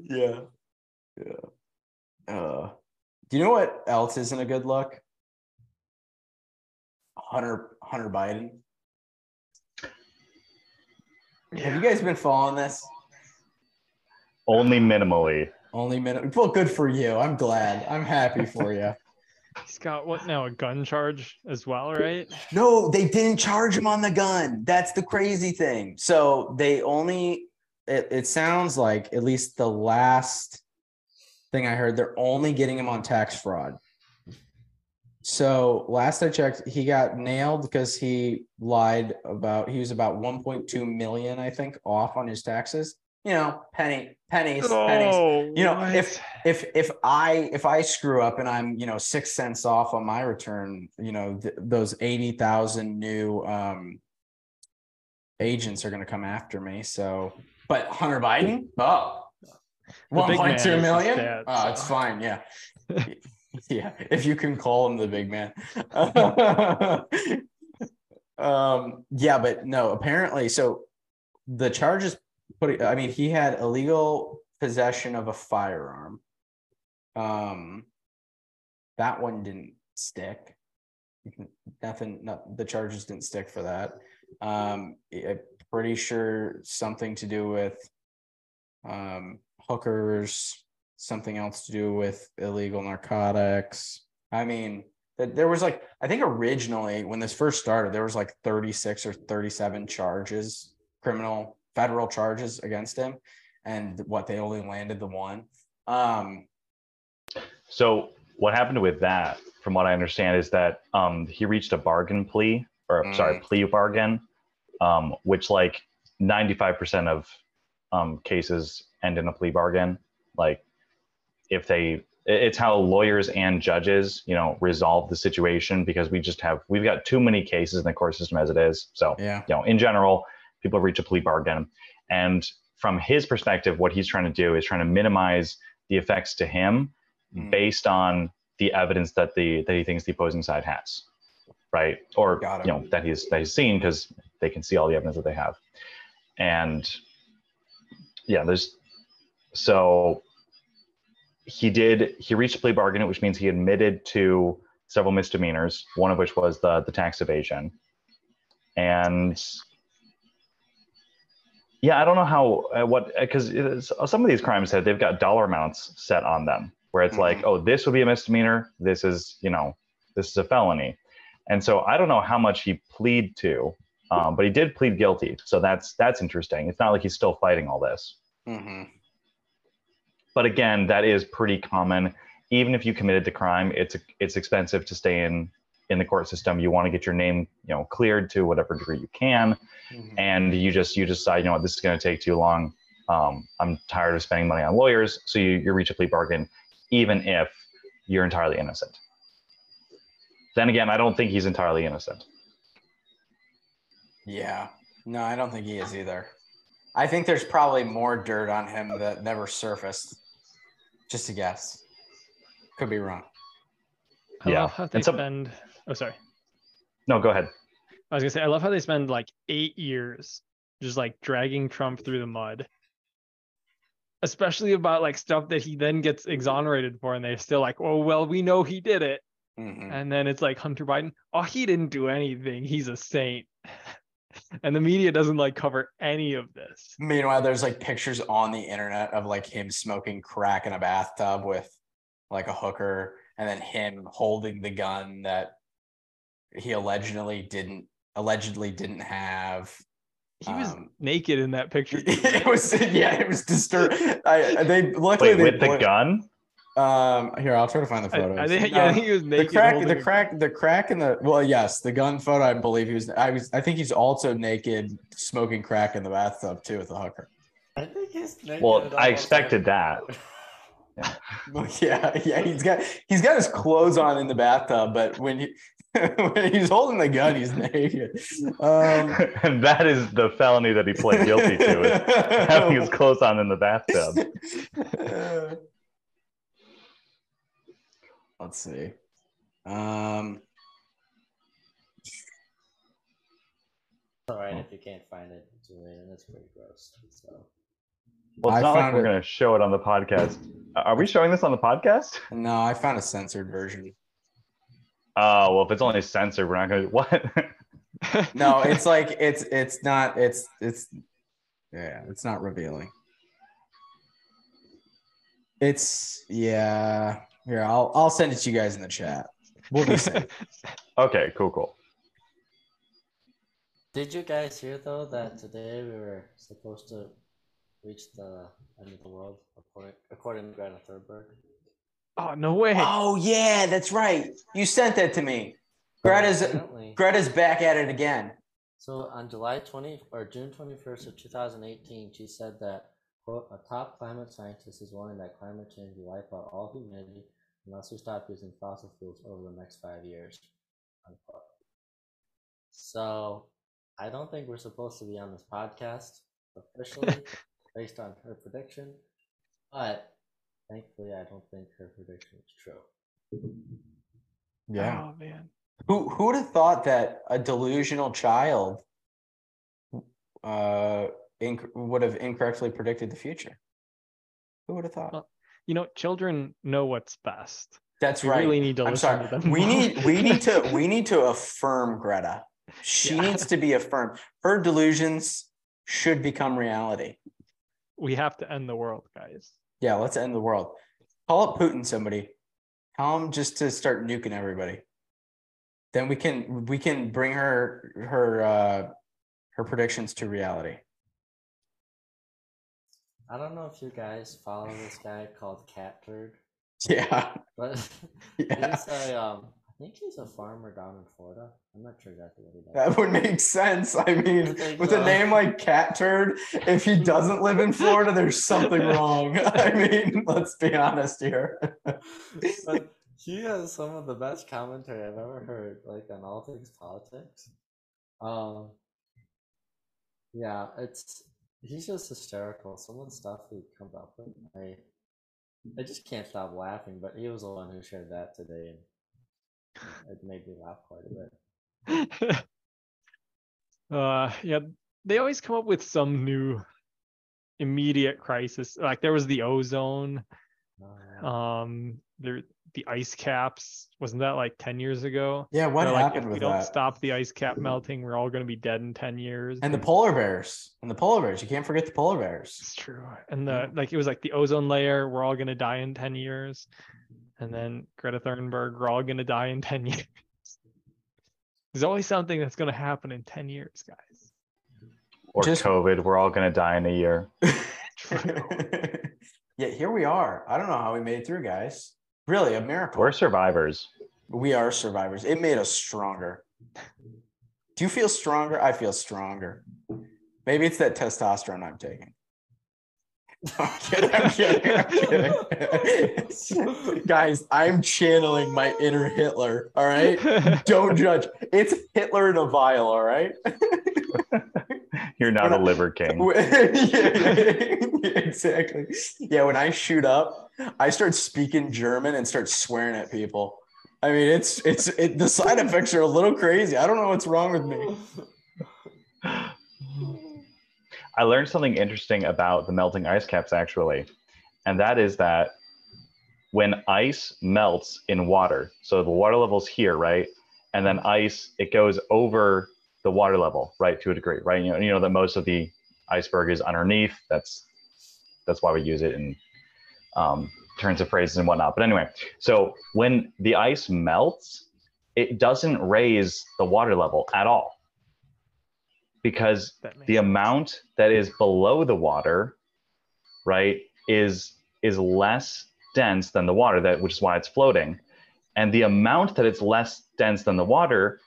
yeah. Uh, do you know what else isn't a good look? Hunter Hunter Biden. Have you guys been following this? Only minimally. Only minute. Well, good for you. I'm glad. I'm happy for you. He's got what now? A gun charge as well, right? No, they didn't charge him on the gun. That's the crazy thing. So they only. It, it sounds like at least the last thing I heard, they're only getting him on tax fraud. So last I checked, he got nailed because he lied about he was about 1.2 million, I think, off on his taxes. You know, penny, pennies, pennies. Oh, You know, what? if if if I if I screw up and I'm you know six cents off on my return, you know th- those eighty thousand new um agents are going to come after me. So, but Hunter Biden, oh, one point two million. dad, oh, it's fine. Yeah, yeah. If you can call him the big man. um. Yeah, but no. Apparently, so the charges put. I mean, he had illegal possession of a firearm. Um, that one didn't stick. Nothing. Not the charges didn't stick for that. Um, I'm pretty sure something to do with um hookers, something else to do with illegal narcotics. I mean, there was like I think originally when this first started, there was like 36 or 37 charges, criminal federal charges against him, and what they only landed the one. Um, So what happened with that, from what I understand, is that um, he reached a bargain plea, or sorry, plea bargain, um, which like 95% of um, cases end in a plea bargain. Like if they, it's how lawyers and judges, you know, resolve the situation because we just have, we've got too many cases in the court system as it is. So yeah, you know, in general, people reach a plea bargain. And from his perspective, what he's trying to do is trying to minimize the effects to him Mm. based on the evidence that the that he thinks the opposing side has, right? Or you know that he's that he's seen because they can see all the evidence that they have. And yeah, there's so he did he reached a plea bargain, which means he admitted to several misdemeanors, one of which was the the tax evasion. And yeah, I don't know how uh, what because some of these crimes have they've got dollar amounts set on them where it's like, oh, this would be a misdemeanor, this is you know this is a felony, and so I don't know how much he plead to, um, but he did plead guilty, so that's that's interesting. It's not like he's still fighting all this, Mhm. but again, that is pretty common. Even if you committed the crime, it's it's expensive to stay in in the court system. You want to get your name you know cleared to whatever degree you can Mhm. and you just you decide you know what this is going to take too long um, i'm tired of spending money on lawyers so you, you reach a plea bargain even if you're entirely innocent then again i don't think he's entirely innocent Yeah. No, I don't think he is either. I think there's probably more dirt on him that never surfaced. Just a guess. Could be wrong. I yeah. love how they And some- spend. Oh, sorry. no go ahead I was gonna say I love how they spend like eight years just like dragging Trump through the mud, especially about like stuff that he then gets exonerated for, and they're still like, "Oh well, we know he did it," Mhm. and then it's like Hunter Biden, "Oh, he didn't do anything. He's a saint," and the media doesn't like cover any of this. Meanwhile, there's like pictures on the internet of like him smoking crack in a bathtub with like a hooker, and then him holding the gun that he allegedly didn't allegedly didn't have. He was Um, naked in that picture. it was yeah, it was disturbing. I they luckily wait they with the gun Um, here I'll try to find the I, photos. I think yeah, I think he was naked. the crack, the crack, the crack in the well, yes, the gun photo. I believe he was. I was. I think he's also naked, smoking crack in the bathtub too with a hooker. I think he's naked well i all expected that Well, yeah, yeah, he's got he's got his clothes on in the bathtub, but when he when he's holding the gun, he's naked. Um, and that is the felony that he pled guilty to, is having his clothes on in the bathtub. let's see. Um, All right, if you can't find it, Julian, that's pretty gross. So. Well, it's I not like we're it- going to show it on the podcast. Are we showing this on the podcast? no, I found a censored version. Oh, well, if it's only censored, we're not going to. What? No, it's like it's it's not it's it's yeah, it's not revealing. It's yeah. Here, I'll I'll send it to you guys in the chat. We'll be safe. okay, cool, cool. Did you guys hear though that today we were supposed to reach the end of the world according, according to Greta Thunberg? Oh no way. oh yeah, that's right. You sent that to me. Greta's Apparently- Greta's back at it again. So on July 20 or June 21st of 2018, she said that quote a top climate scientist is warning that climate change will wipe out all humanity unless we stop using fossil fuels over the next five years. Unquote. So I don't think we're supposed to be on this podcast officially based on her prediction, but thankfully I don't think her prediction is true. Yeah. Oh man. Who who would have thought that a delusional child uh inc- would have incorrectly predicted the future? Who would have thought? Well, You know, children know what's best. That's we right. really need to I'm sorry. to them. We need we need to we need to affirm Greta. She Yeah. needs to be affirmed. Her delusions should become reality. we have to end the world, guys. Yeah, let's end the world. Call up Putin, somebody. Tell him just to start nuking everybody. Then we can we can bring her her uh her predictions to reality. I don't know if you guys follow this guy called Cat Turd, Yeah. but Yeah. he's a um, I think he's a farmer down in Florida. I'm not sure exactly what he does. That would make sense. I mean, think with a name like Cat Turd, if he doesn't live in Florida, there's something wrong. I mean, let's be honest here. but he has some of the best commentary I've ever heard, like on all things politics. Um, yeah, it's he's just hysterical. Some of the stuff he comes up with, I I just can't stop laughing. But he was the one who shared that today, and it made me laugh quite a bit. uh yeah, they always come up with some new immediate crisis. Like there was the ozone, Uh, um there the ice caps. Wasn't that like 10 years ago? Yeah, what They're like, happened if we with don't that? stop the ice cap melting, we're all gonna be dead in 10 years. And the polar bears. And the polar bears. You can't forget the polar bears. It's true. And the like it was like the ozone layer, we're all gonna die in 10 years. And then Greta Thunberg, we're all gonna die in 10 years. There's always something that's gonna happen in 10 years, guys. Or Just- COVID, we're all going to die in a year. yeah, here we are. I don't know how we made it through, guys. Really, a miracle. We're survivors. We are survivors. It made us stronger. Do you feel stronger? I feel stronger. Maybe it's that testosterone I'm taking. I'm kidding. I'm kidding. I'm kidding. Guys, I'm channeling my inner Hitler. All right. Don't judge. It's Hitler in a vial. All right. You're not We're a not- liver king. yeah, exactly. Yeah, when I shoot up, I start speaking German and start swearing at people. I mean, it's it's it, the side effects are a little crazy. I don't know what's wrong with me. I learned something interesting about the melting ice caps actually, and that is that when ice melts in water, so the water level's here, right? And then ice, it goes over the water level, right, to a degree, right? You know, you know that most of the iceberg is underneath. That's that's why we use it in um, turns of phrases and whatnot. But anyway, so when the ice melts, it doesn't raise the water level at all because the amount that is below the water right is is less dense than the water that which is why it's floating. And the amount that it's less dense than the water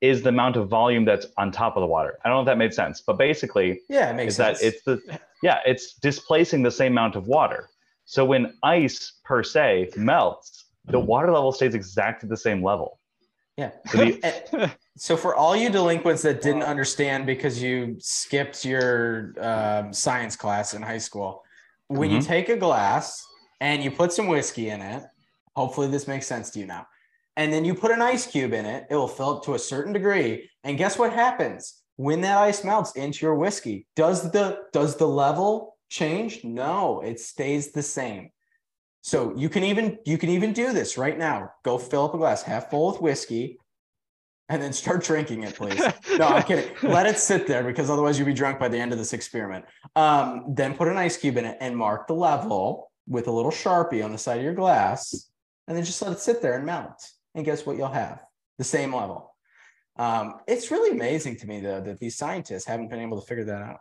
is the amount of volume that's on top of the water. I don't know if that made sense but basically Yeah, it makes is sense. that it's the yeah it's displacing the same amount of water. So when ice per se melts the mm-hmm. water level stays exactly the same level Yeah. So, the, so, for all you delinquents that didn't understand because you skipped your um, science class in high school, when mm-hmm. you take a glass and you put some whiskey in it, hopefully this makes sense to you now. And then you put an ice cube in it, it will fill up to a certain degree. And guess what happens? When that ice melts into your whiskey, does the does the level change? No, it stays the same. So you can even you can even do this right now. Go fill up a glass half full with whiskey and then start drinking it, please. No, I'm kidding. Let it sit there because otherwise you'll be drunk by the end of this experiment. Um, then put an ice cube in it and mark the level with a little sharpie on the side of your glass, and then just let it sit there and melt. And guess what you'll have? The same level. Um, it's really amazing to me though that these scientists haven't been able to figure that out.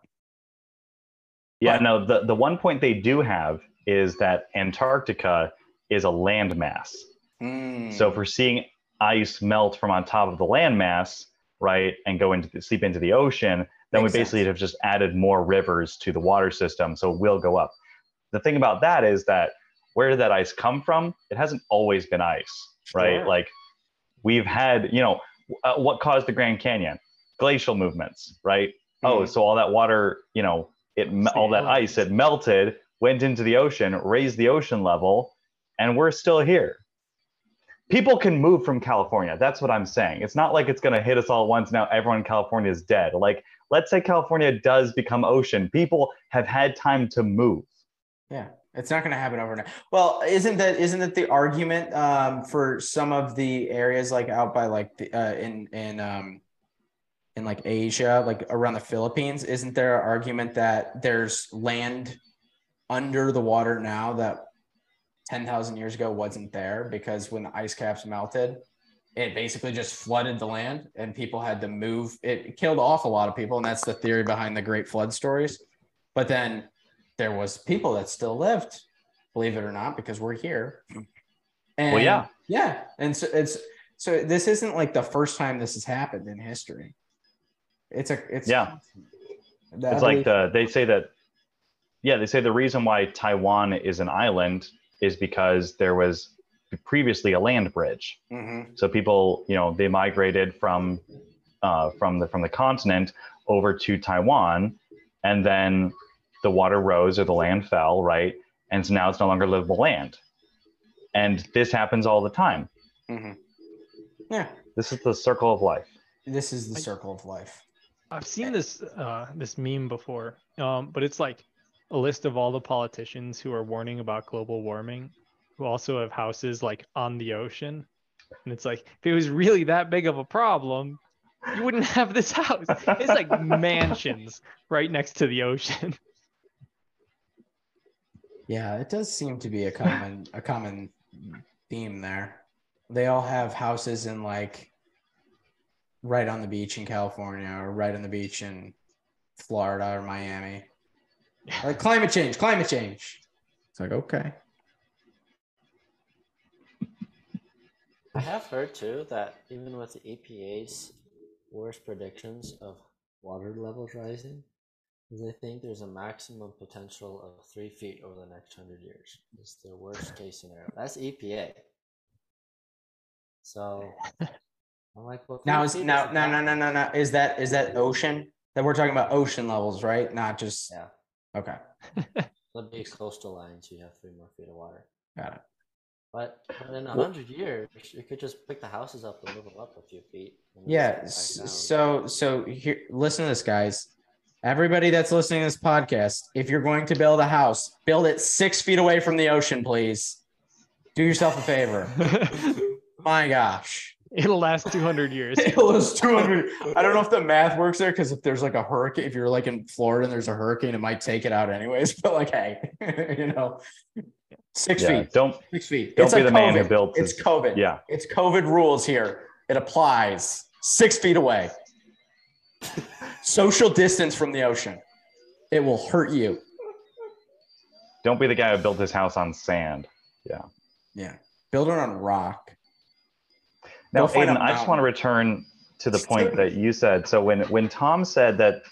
Yeah, but, no, the, the one point they do have is that Antarctica is a landmass. Mm. So if we're seeing ice melt from on top of the landmass, right, and go into the, seep into the ocean, then Makes we basically sense. have just added more rivers to the water system, so it will go up. The thing about that is that where did that ice come from? It hasn't always been ice, right? Sure. Like we've had, you know, uh, what caused the Grand Canyon? Glacial movements, right? Mm. Oh, so all that water, you know, it all that ice, it melted, went into the ocean, raised the ocean level, and we're still here. People can move from California. That's what I'm saying. It's not like it's going to hit us all at once. Now everyone in California is dead. Like, let's say California does become ocean. People have had time to move. Yeah, it's not going to happen overnight. Well, isn't that isn't that the argument um, for some of the areas like out by like the, uh, in in um, in like Asia, like around the Philippines? Isn't there an argument that there's land under the water now that 10,000 years ago wasn't there because when the ice caps melted, it basically just flooded the land and people had to move. It killed off a lot of people. And that's the theory behind the great flood stories. But then there was people that still lived, believe it or not, because we're here. And well, yeah. Yeah. And so it's, so this isn't like the first time this has happened in history. It's a, it's, yeah. It's like the, they say that yeah, they say the reason why Taiwan is an island is because there was previously a land bridge. Mm-hmm. So people, you know, they migrated from uh, from the from the continent over to Taiwan, and then the water rose or the land fell, right? And so now it's no longer livable land. And this happens all the time. Mm-hmm. Yeah. This is the circle of life. This is the circle of life. I've seen this uh, this meme before, um, but it's like a list of all the politicians who are warning about global warming who also have houses like on the ocean. And it's like, if it was really that big of a problem, you wouldn't have this house. It's like mansions right next to the ocean. Yeah, it does seem to be a common a common theme there. They all have houses in like right on the beach in California or right on the beach in Florida or Miami. Like climate change, climate change. It's like, okay. I have heard too that even with the EPA's worst predictions of water levels rising, they think there's a maximum potential of three feet over the next hundred years. It's the worst case scenario. That's EPA. So I'm like, well, now is now no no no no no is that is that ocean that we're talking about ocean levels, right? Not just yeah. Okay. Let the big coastal lines, you have three more feet of water. Got it. But, but in a hundred years, you could just pick the houses up and move them up a few feet. Yeah. So so here, listen to this, guys. Everybody that's listening to this podcast, if you're going to build a house, build it six feet away from the ocean, please. Do yourself a favor. My gosh. It'll last 200 years. It'll last 200. I don't know if the math works there because if there's like a hurricane, if you're like in Florida and there's a hurricane, it might take it out anyways. But like, hey, you know, six yeah, feet. Don't six feet. Don't it's be the COVID. man who built. It's COVID. Yeah, it's COVID rules here. It applies six feet away. Social distance from the ocean. It will hurt you. Don't be the guy who built his house on sand. Yeah. Yeah. Build it on rock. Now, Aiden, I just want to return to the point that you said. So when when Tom said that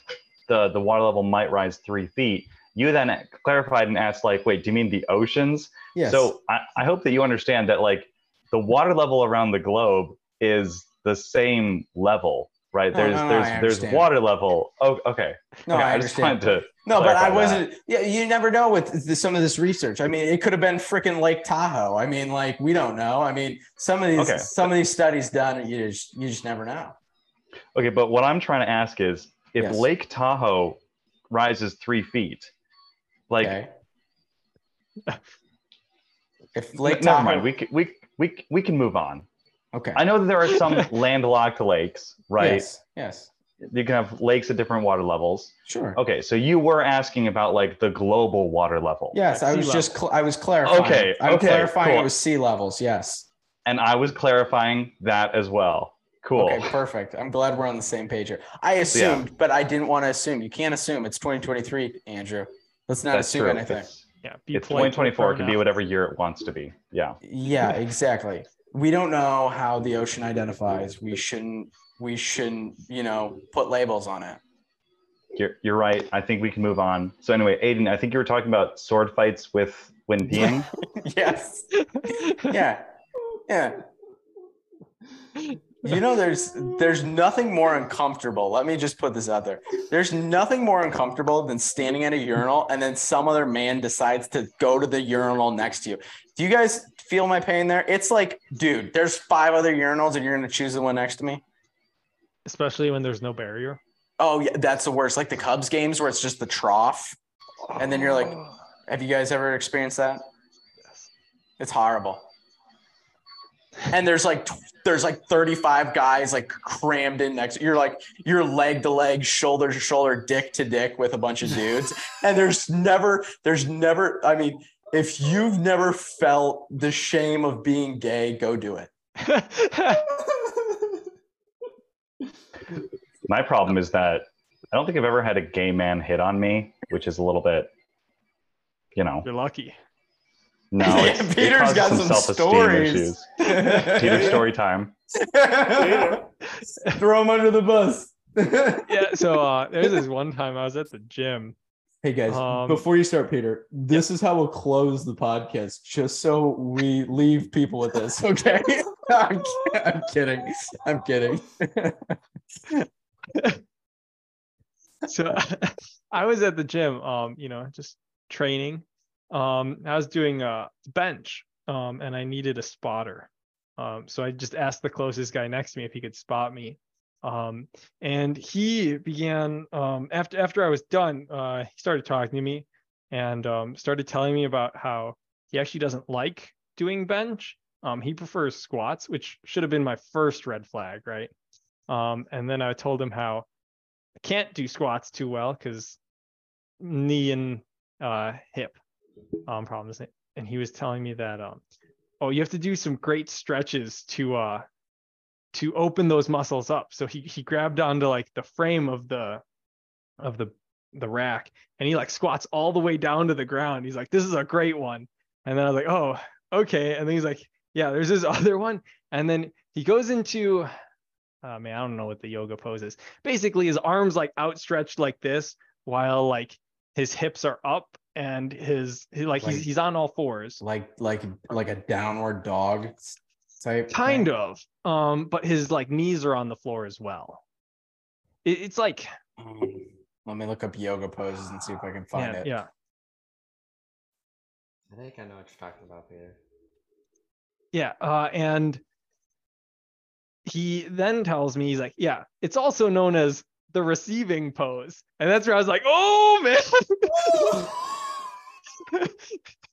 the the water level might rise three feet, you then clarified and asked, like, wait, do you mean the oceans? Yes. So I, I hope that you understand that like the water level around the globe is the same level, right? No, there's no, no, there's there's water level. Oh, okay. No, okay, I just understand. wanted to No, but I wasn't. Yeah, you never know with the, some of this research. I mean, it could have been freaking Lake Tahoe. I mean, like we don't know. I mean, some of these Okay. some of these studies done, you just you just never know. Okay, but what I'm trying to ask is if Yes. Lake Tahoe rises three feet, like okay. If Lake never mind, we can, we we we can move on. okay, I know that there are some landlocked lakes, right? Yes, yes, You can have lakes at different water levels. sure. Okay, so you were asking about like the global water level. Yes, I Sea was just cl- I was clarifying. Okay, I'm okay, clarifying cool. it was sea levels. Yes. And I was clarifying that as well. Cool. Okay, perfect. I'm glad we're on the same page here. I assumed, but I didn't want to assume. You can't assume. It's 2023, Andrew. Let's not That's assume true. anything. It's, Yeah. It's 2024. It can be whatever year it wants to be. Yeah. Yeah, exactly. We don't know how the ocean identifies. We shouldn't. We shouldn't. You know, put labels on it. You're, you're right. I think we can move on. So anyway, Aiden, I think you were talking about sword fights with when peeing. yes. Yeah. Yeah. You know, there's there's nothing more uncomfortable. Let me just put this out there. There's nothing more uncomfortable than standing at a urinal and then some other man decides to go to the urinal next to you. Do you guys feel my pain there? It's like, dude, there's five other urinals and you're gonna choose the one next to me. Especially when there's no barrier. Oh yeah, that's the worst. Like the Cubs games where it's just the trough. And then you're like- Have you guys ever experienced that? Yes. It's horrible. And there's like there's like 35 guys like crammed in next. You're like you're leg to leg, shoulder to shoulder, dick to dick with a bunch of dudes. and there's never there's never. I mean, if you've never felt the shame of being gay, go do it. My problem is that I don't think I've ever had a gay man hit on me, which is a little bit, you know, You're lucky. no. Yeah, it's- it Peter's causes got some self-esteem stories. issues. Peter story time. Throw him under the bus. Yeah. So uh, there's this one time I was at the gym. Hey guys, Um, before you start, Peter, this is how we'll close the podcast, just so we leave people with this. okay. I'm, I'm kidding. I'm kidding. so I was at the gym, um, you know, just training. Um, I was doing a bench, um, and I needed a spotter. Um, so I just asked the closest guy next to me if he could spot me. Um, and he began um, after after I was done, uh, he started talking to me and um, started telling me about how he actually doesn't like doing bench. Um, he prefers squats, which should have been my first red flag, right? Um, and then I told him how I can't do squats too well because knee and uh, hip um, problems. And he was telling me that um, oh, you have to do some great stretches to uh, to open those muscles up. So he he grabbed onto like the frame of the of the the rack and he like squats all the way down to the ground. He's like, this is a great one. And then I was like, oh, okay. And then he's like, yeah, there's this other one. And then he goes into uh man, I don't know what the yoga pose is. Basically, his arms like outstretched like this, while like his hips are up and his he, like, he's Like- he's on all fours. like like like a downward dog type. Kind of. Um, but his like knees are on the floor as well. It, it's like Um, let me look up yoga poses and see if I can find yeah, it. yeah. I think I know what you're talking about, Peter. Yeah, uh, and he then tells me he's like, yeah, it's also known as the receiving pose, and that's where I was like, oh man.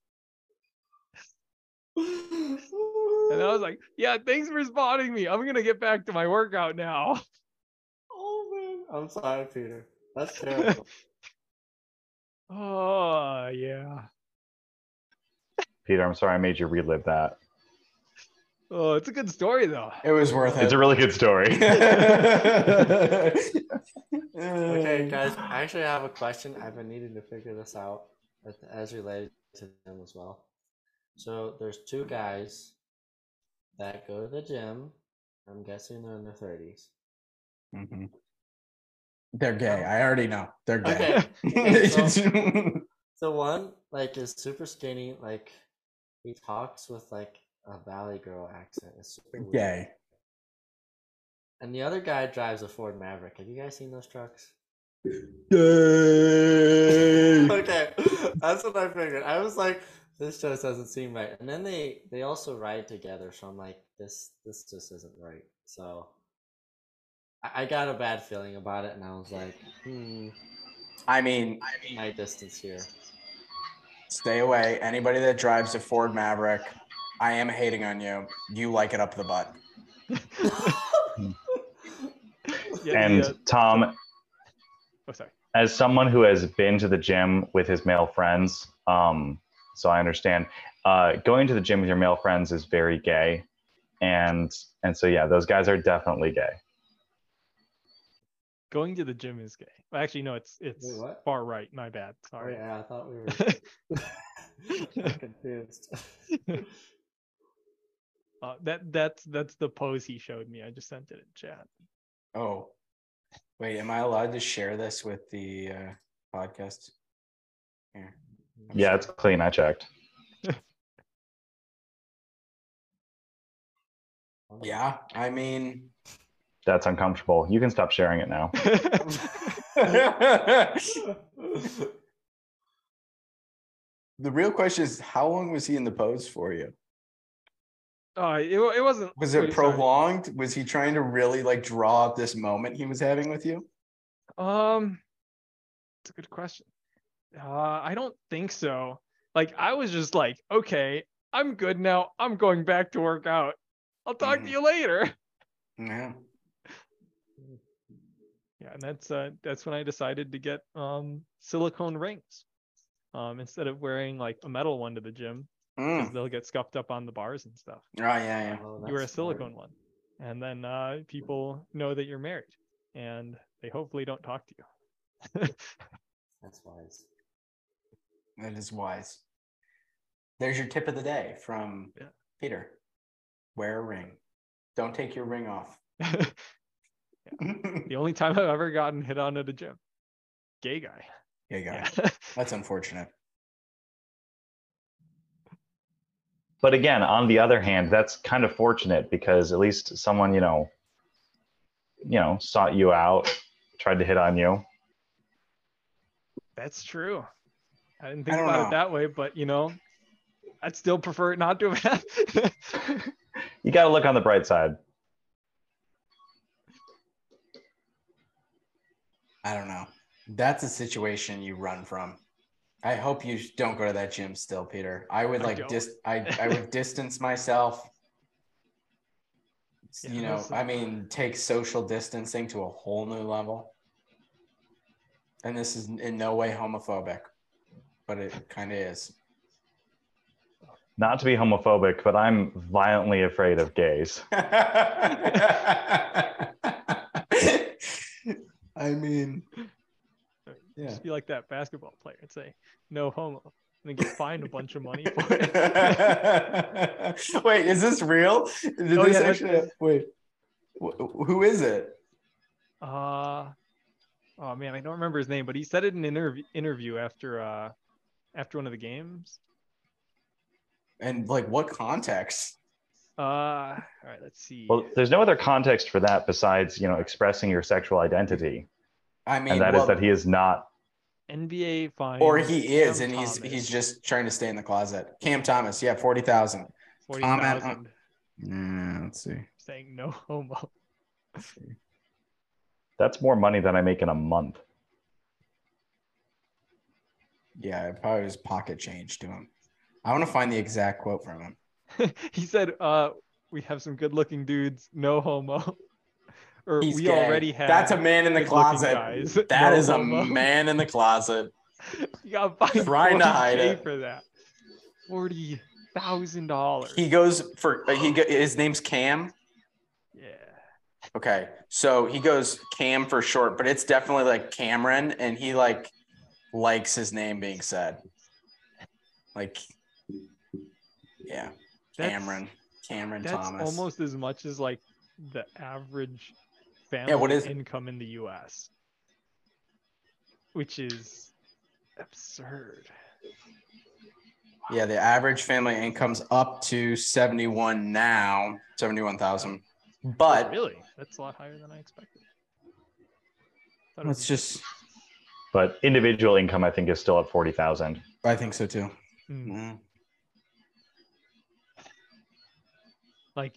and I was like, yeah, thanks for spotting me. I'm gonna get back to my workout now. Oh man, I'm sorry, Peter. That's terrible. Oh yeah. Peter, I'm sorry I made you relive that. Oh, it's a good story though. It was worth it. It's a really good story. okay, guys, I actually have a question. I've been needing to figure this out as, as related to them as well. So there's two guys that go to the gym. I'm guessing they're in their 30s. Mhm. They're gay. I already know. They're gay. Okay. so the one like is super skinny, like he talks with like a valley girl accent. It's super weird. gay. And the other guy drives a Ford Maverick. Have you guys seen those trucks? Yay! okay, that's what I figured. I was like, this just doesn't seem right. And then they they also ride together, so I'm like, this this just isn't right. So I, I got a bad feeling about it, and I was like, hmm, I mean, my distance here. stay away. Anybody that drives a Ford Maverick, I am hating on you. You like it up the butt. And Tom, oh, sorry. as someone who has been to the gym with his male friends, um, so I understand, uh, going to the gym with your male friends is very gay, and and so yeah, those guys are definitely gay. Going to the gym is gay. Actually, no, it's it's Wait, far right. My bad. Sorry. Oh, Sorry. yeah, I thought we were confused. Uh, that that's that's the pose he showed me. I just sent it in chat. Oh, wait. Am I allowed to share this with the uh, podcast? Here. I'm Yeah, it's clean. I checked. Yeah, I mean, That's uncomfortable. You can stop sharing it now. the real question is, how long was he in the pose for you? Oh, it, it wasn't. Was it wait, sorry. prolonged? Was he trying to really like draw out this moment he was having with you? Um, it's a good question. Uh, I don't think so. Like, I was just like, okay, I'm good now. I'm going back to work out. I'll talk Mhm. to you later. Yeah. Yeah, and that's uh, that's when I decided to get um silicone rings. Um, instead of wearing like a metal one to the gym, because Mm. they'll get scuffed up on the bars and stuff. Oh yeah, yeah. Oh, you wear a that's smart. silicone one, and then uh, people know that you're married, and they hopefully don't talk to you. That's wise. That is wise. There's your tip of the day from Yeah. Peter. Wear a ring. Don't take your ring off. the only time I've ever gotten hit on at a gym, gay guy. Gay guy. Yeah. That's unfortunate. But again, on the other hand, that's kind of fortunate because at least someone, you know, you know, sought you out, tried to hit on you. That's true. I didn't think don't about know. it that way, but you know, I'd still prefer it not to have happened. You got to look on the bright side. I don't know. That's a situation you run from. I hope you don't go to that gym still, Peter. I would I like don't. dis I, I would distance myself. Yeah, you know, that's- I mean, take social distancing to a whole new level. And this is in no way homophobic, but it kind of is. Not to be homophobic, but I'm violently afraid of gays. I mean, yeah. Just be like that basketball player and say no homo, and then get fined a bunch of money for it. wait, is this real? Did Oh, this yeah, that's- actually? Wait, Wh- who is it? Uh, oh man, I don't remember his name, but he said it in an interview interview after uh after one of the games. And like, what context? Uh, all right, let's see. Well, there's no other context for that besides, you know, expressing your sexual identity, I mean, and that is well, that he is not. NBA fine. or he is, Cam and he's Thomas, he's just trying to stay in the closet. Cam Thomas, yeah, forty thousand. forty comment thousand Mm, let's see. saying no homo. That's more money than I make in a month. Yeah, it probably was pocket change to him. I want to find the exact quote from him. he said, "Uh, we have some good-looking dudes, no homo." or He's we gay. already have. That's a man in the closet. guys, That no is a man in the closet. You got Trying to hide it. for that. Forty thousand dollars. He goes for he. Go, his name's Cam. Yeah. Okay, so he goes Cam for short, but it's definitely like Cameron, and he like likes his name being said. Like, yeah, That's- Cameron, Cameron That's Thomas. almost as much as like the average family yeah, what is- income in the U.S., which is absurd. Yeah, the average family income's up to seventy-one now, seventy-one thousand. But really? that's a lot higher than I expected. Let's just. But individual income, I think, is still at forty thousand. I think so too. Mm. Mm. Like,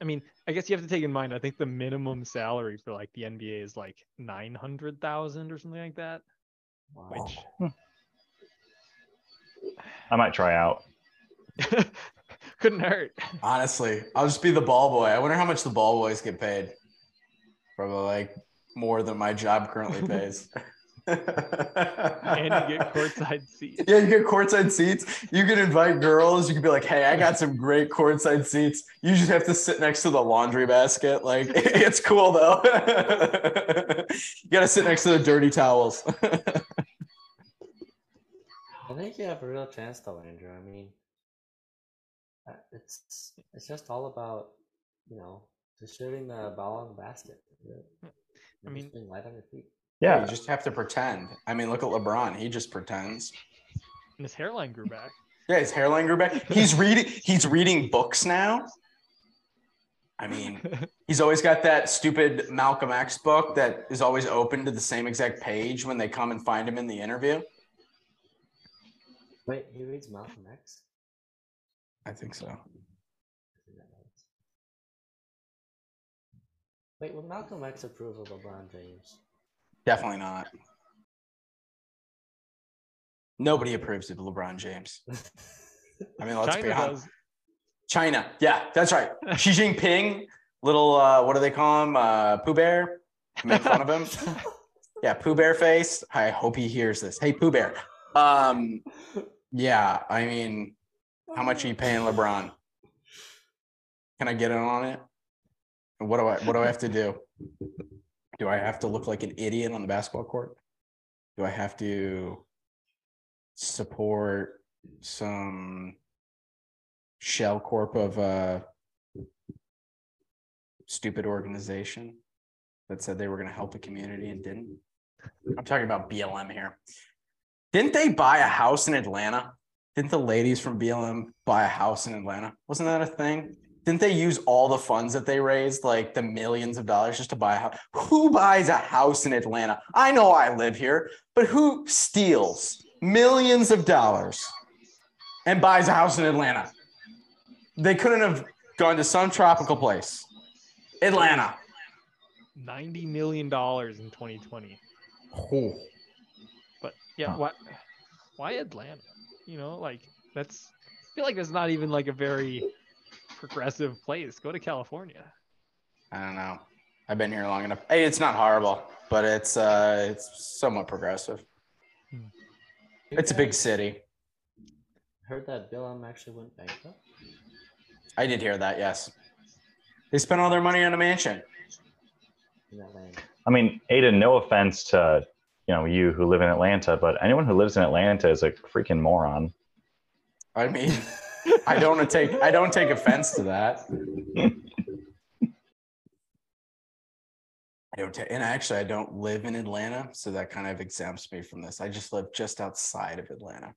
I mean, I guess you have to take in mind. I think the minimum salary for like the NBA is like nine hundred thousand or something like that. Wow. Which hmm. I might try out. Couldn't hurt. Honestly, I'll just be the ball boy. I wonder how much the ball boys get paid. Probably like more than my job currently pays. And you get courtside seats. Yeah, you get courtside seats. You can invite girls. You can be like, "Hey, I got some great courtside seats." You just have to sit next to the laundry basket. Like, it's cool though. you got to sit next to the dirty towels. I think you have a real chance though, Andrew. I mean, uh, it's it's just all about you know just shooting the ball on the basket. I mean, being light on your feet. Yeah, you just have to pretend. I mean, look at LeBron; he just pretends. And his hairline grew back. Yeah, his hairline grew back. He's reading. He's reading books now. I mean, he's always got that stupid Malcolm X book that is always open to the same exact page when they come and find him in the interview. Wait, he reads Malcolm X? I think so. Wait, would Malcolm X approve of LeBron James? Definitely not. Nobody approves of LeBron James. I mean, let's China be honest. Does. China, yeah, that's right. Xi Jinping, little uh, what do they call him? Uh, Pooh Bear. Make fun of him. Yeah, Pooh Bear face. I hope he hears this. Hey, Pooh Bear. Um, yeah, I mean, how much are you paying LeBron? Can I get in on it? What do I what do I have to do? Do I have to look like an idiot on the basketball court? Do I have to support some shell corp of a stupid organization that said they were going to help the community and didn't? I'm talking about BLM here. Didn't they buy a house in Atlanta? Didn't the ladies from BLM buy a house in Atlanta? Wasn't that a thing? Didn't they use all the funds that they raised, like the millions of dollars, just to buy a house? Who buys a house in Atlanta? I know I live here, but who steals millions of dollars and buys a house in Atlanta? They couldn't have gone to some tropical place. Atlanta. $90 million in 2020. Oh. Yeah, why why Atlanta? You know, like that's I feel like that's not even like a very progressive place. Go to California. I don't know. I've been here long enough. Hey, it's not horrible, but it's uh it's somewhat progressive. Hmm. It's a big city. Heard that BLM actually went bankrupt. I did hear that. Yes, they spent all their money on a mansion. I mean, Aiden, no offense to you know you who live in Atlanta, but anyone who lives in Atlanta is a freaking moron. I mean, I don't take I don't take offense to that. I don't, and actually, I don't live in Atlanta, so that kind of exempts me from this. I just live just outside of Atlanta,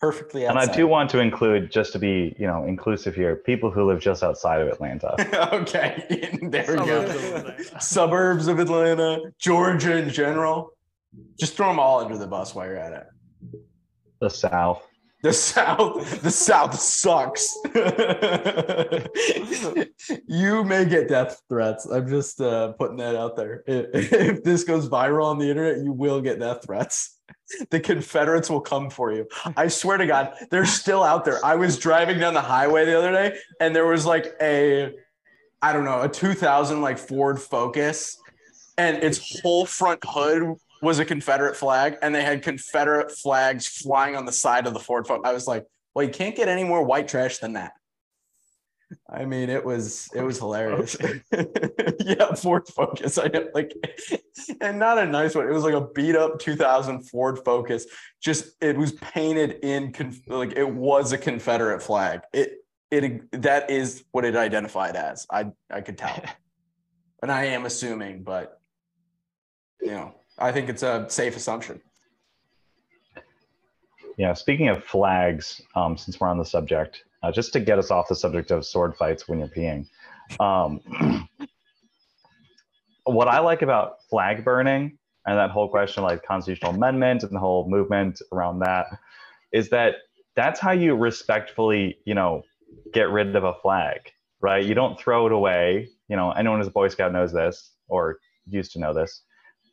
perfectly outside. And I do want to include, just to be, you know, inclusive here, people who live just outside of Atlanta. okay, there we go. Suburbs of Atlanta, Georgia in general. Just throw them all under the bus while you're at it. The South. The South. The South sucks. you may get death threats. I'm just uh, putting that out there. If, if this goes viral on the internet, you will get death threats. The Confederates will come for you. I swear to God, they're still out there. I was driving down the highway the other day, and there was like a, I don't know, a 2000 like Ford Focus, and its whole front hood was a Confederate flag, and they had Confederate flags flying on the side of the Ford. Focus. I was like, well, you can't get any more white trash than that. I mean, it was it was hilarious. yeah, Ford Focus. I know, like, and not a nice one. It was like a beat up 2000 Ford Focus. Just it was painted in like it was a Confederate flag. It it that is what it identified as. I I could tell, and I am assuming, but you know, I think it's a safe assumption. Yeah, speaking of flags, um, since we're on the subject, uh, just to get us off the subject of sword fights when you're peeing, um, what I like about flag burning and that whole question like constitutional amendment and the whole movement around that is that that's how you respectfully, you know, get rid of a flag, right? You don't throw it away. You know, anyone who's a Boy Scout knows this or used to know this.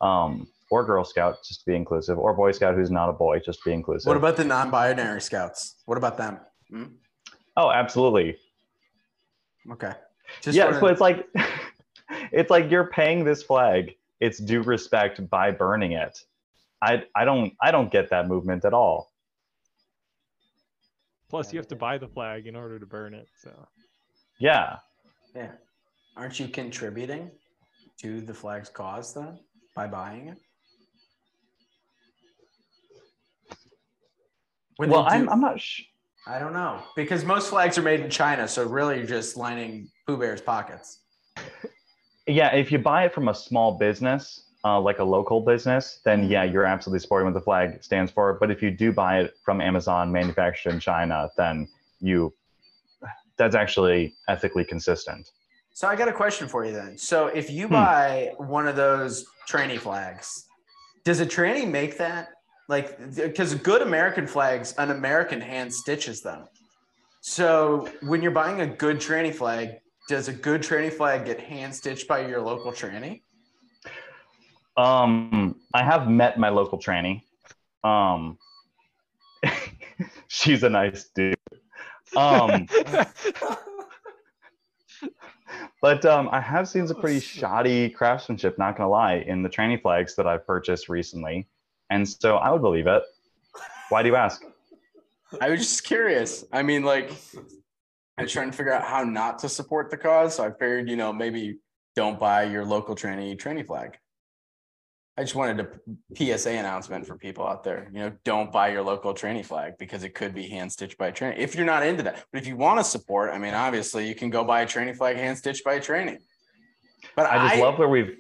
Um, or Girl Scout, just to be inclusive, or Boy Scout who's not a boy, just to be inclusive. What about the non-binary scouts? What about them? Hmm? Oh, absolutely. Okay. Just yeah, wanna- so it's like it's like you're paying this flag its due respect by burning it. I I don't I don't get that movement at all. Plus, you have to buy the flag in order to burn it. So Yeah. yeah. Aren't you contributing to the flag's cause then by buying it? When they well, I'm do- I'm not sh- I don't know because most flags are made in China, so really you're just lining Pooh Bear's pockets. yeah, if you buy it from a small business, uh, like a local business, then yeah, you're absolutely supporting what the flag stands for. But if you do buy it from Amazon, manufactured in China, then you that's actually ethically consistent. So I got a question for you then. So if you Hmm. buy one of those tranny flags, does a tranny make that? Like, because good American flags, an American hand stitches them. So when you're buying a good tranny flag, does a good tranny flag get hand stitched by your local tranny? Um, I have met my local tranny. Um, she's a nice dude. Um, but um, I have seen some pretty shoddy craftsmanship, not gonna lie, in the tranny flags that I've purchased recently, and so I would believe it. Why do you ask? I was just curious. I mean, like, I was trying to figure out how not to support the cause. So I figured, you know, maybe don't buy your local tranny tranny flag. I just wanted a PSA announcement for people out there. You know, don't buy your local tranny flag because it could be hand stitched by a tranny. If you're not into that, but if you want to support, I mean, obviously you can go buy a tranny flag hand stitched by a tranny. But I just love where we've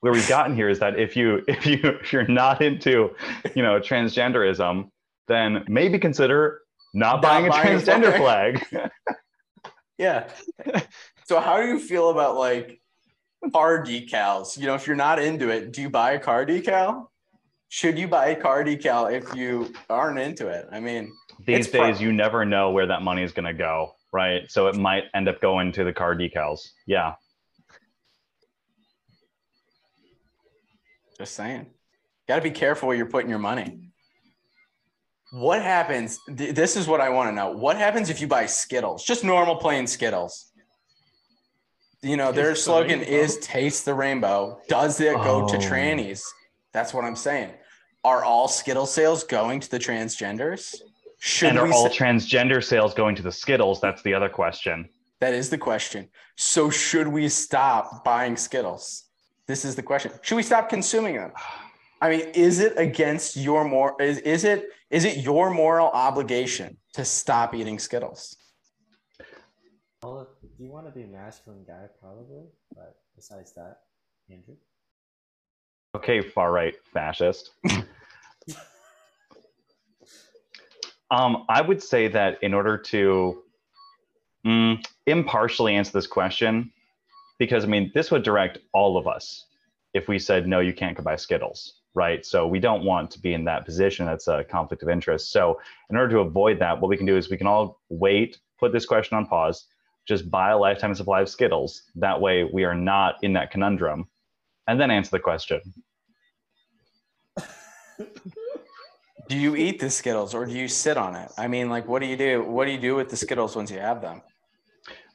where we've gotten here is that if you if you if you're not into you know transgenderism, then maybe consider not, Not buying a buying a transgender flag. Yeah. so how do you feel about like car decals? You know, if you're not into it, do you buy a car decal? Should you buy a car decal if you aren't into it? I mean, These It's pro- days, you never know where that money is going to go, right? So it might end up going to the car decals. Yeah. Just saying. Got to be careful where you're putting your money. What happens? th- This is what I want to know. What happens if you buy Skittles? Just normal plain Skittles. You know, their Taste slogan rainbow. is taste the rainbow. Does it go to Oh. trannies? That's what I'm saying. Are all Skittle sales going to the transgenders? Should and are all say- transgender sales going to the Skittles? That's the other question. that is the question. So should we stop buying Skittles? This is the question. Should we stop consuming them? I mean, is it against your more is, is it is it your moral obligation to stop eating Skittles? Well, if you want to be a masculine guy, probably. But besides that, Andrew. Okay, far right fascist. um, I would say that in order to mm, impartially answer this question, because I mean, this would direct all of us if we said, no, you can't go buy Skittles, right? So we don't want to be in that position. That's a conflict of interest. So in order to avoid that, what we can do is we can all wait, put this question on pause, just buy a lifetime supply of Skittles. That way we are not in that conundrum and then answer the question. Do you eat the Skittles or do you sit on it? I mean, like, what do you do? What do you do with the Skittles once you have them?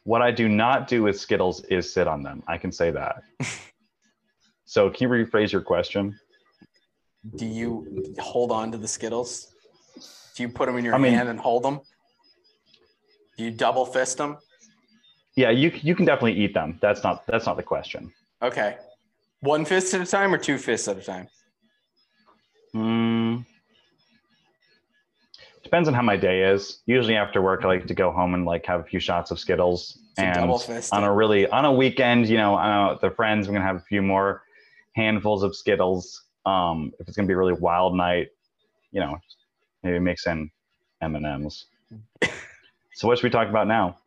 What I do not do with Skittles is sit on them. I can say that. so, can you rephrase your question? Do you hold on to the Skittles? Do you put them in your I mean- hand and hold them? Do you double fist them? Yeah, you you can definitely eat them. That's not that's not the question. Okay. One fist at a time or two fists at a time? Mm, depends on how my day is. Usually after work, I like to go home and like have a few shots of Skittles. So and fist. on a really on a weekend, you know, uh, with the friends, we're gonna have a few more handfuls of Skittles. Um, if it's gonna be a really wild night, you know, maybe mix in M and M's. So what should we talk about now?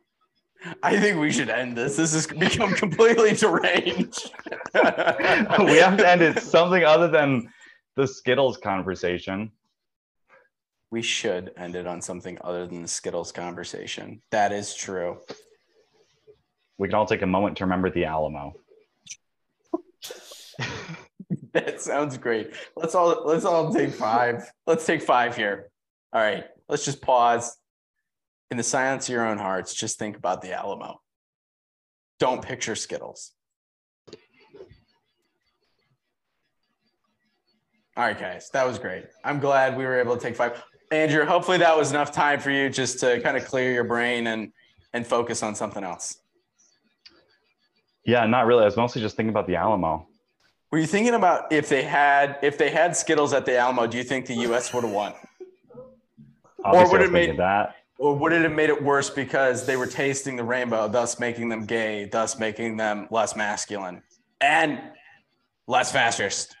I think we should end this. This has become completely deranged. we have to end it something other than the Skittles conversation. We should end it on something other than the Skittles conversation. That is true. We can all take a moment to remember the Alamo. that sounds great. Let's all let's all take five. Let's take five here. All right. Let's just pause. In the silence of your own hearts, just think about the Alamo. Don't picture Skittles. All right, guys, that was great. I'm glad we were able to take five. Andrew, hopefully that was enough time for you just to kind of clear your brain and and focus on something else. Yeah, not really. I was mostly just thinking about the Alamo. Were you thinking about if they had if they had Skittles at the Alamo? Do you think the U.S. would have won? Obviously, would it made that? Or would it have made it worse because they were tasting the rainbow, thus making them gay, thus making them less masculine and less fascist?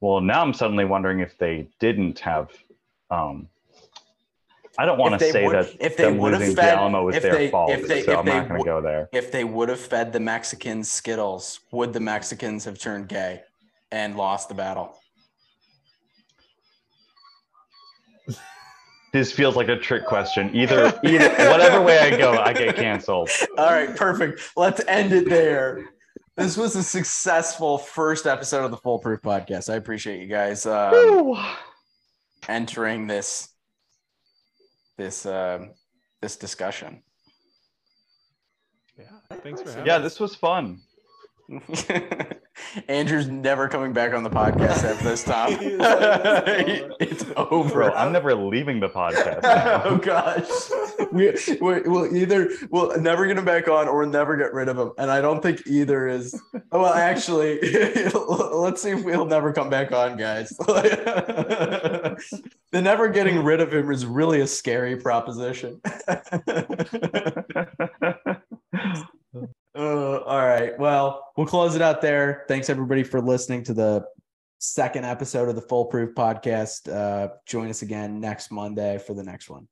Well, now I'm suddenly wondering if they didn't have. Um, I don't want to say would, that if they would have fed, the Alamo was their they, fault, if they, so if I'm they, not going to go there. If they would have fed the Mexicans Skittles, would the Mexicans have turned gay and lost the battle? this feels like a trick question. Either, either whatever way I go, I get canceled. All right, perfect. Let's end it there. This was a successful first episode of the Full Proof Podcast. I appreciate you guys um, entering this this uh, this discussion. Yeah, thanks for having. Yeah, this was fun. Andrew's never coming back on the podcast after this time. it's over. Bro, I'm never leaving the podcast. oh gosh, we, we will either we'll never get him back on or never get rid of him, and I don't think either is. Well, actually, let's see if we'll never come back on, guys. the never getting rid of him is really a scary proposition. Uh, all right. Well, we'll close it out there. Thanks everybody for listening to the second episode of the Full Proof Podcast. Uh, join us again next Monday for the next one.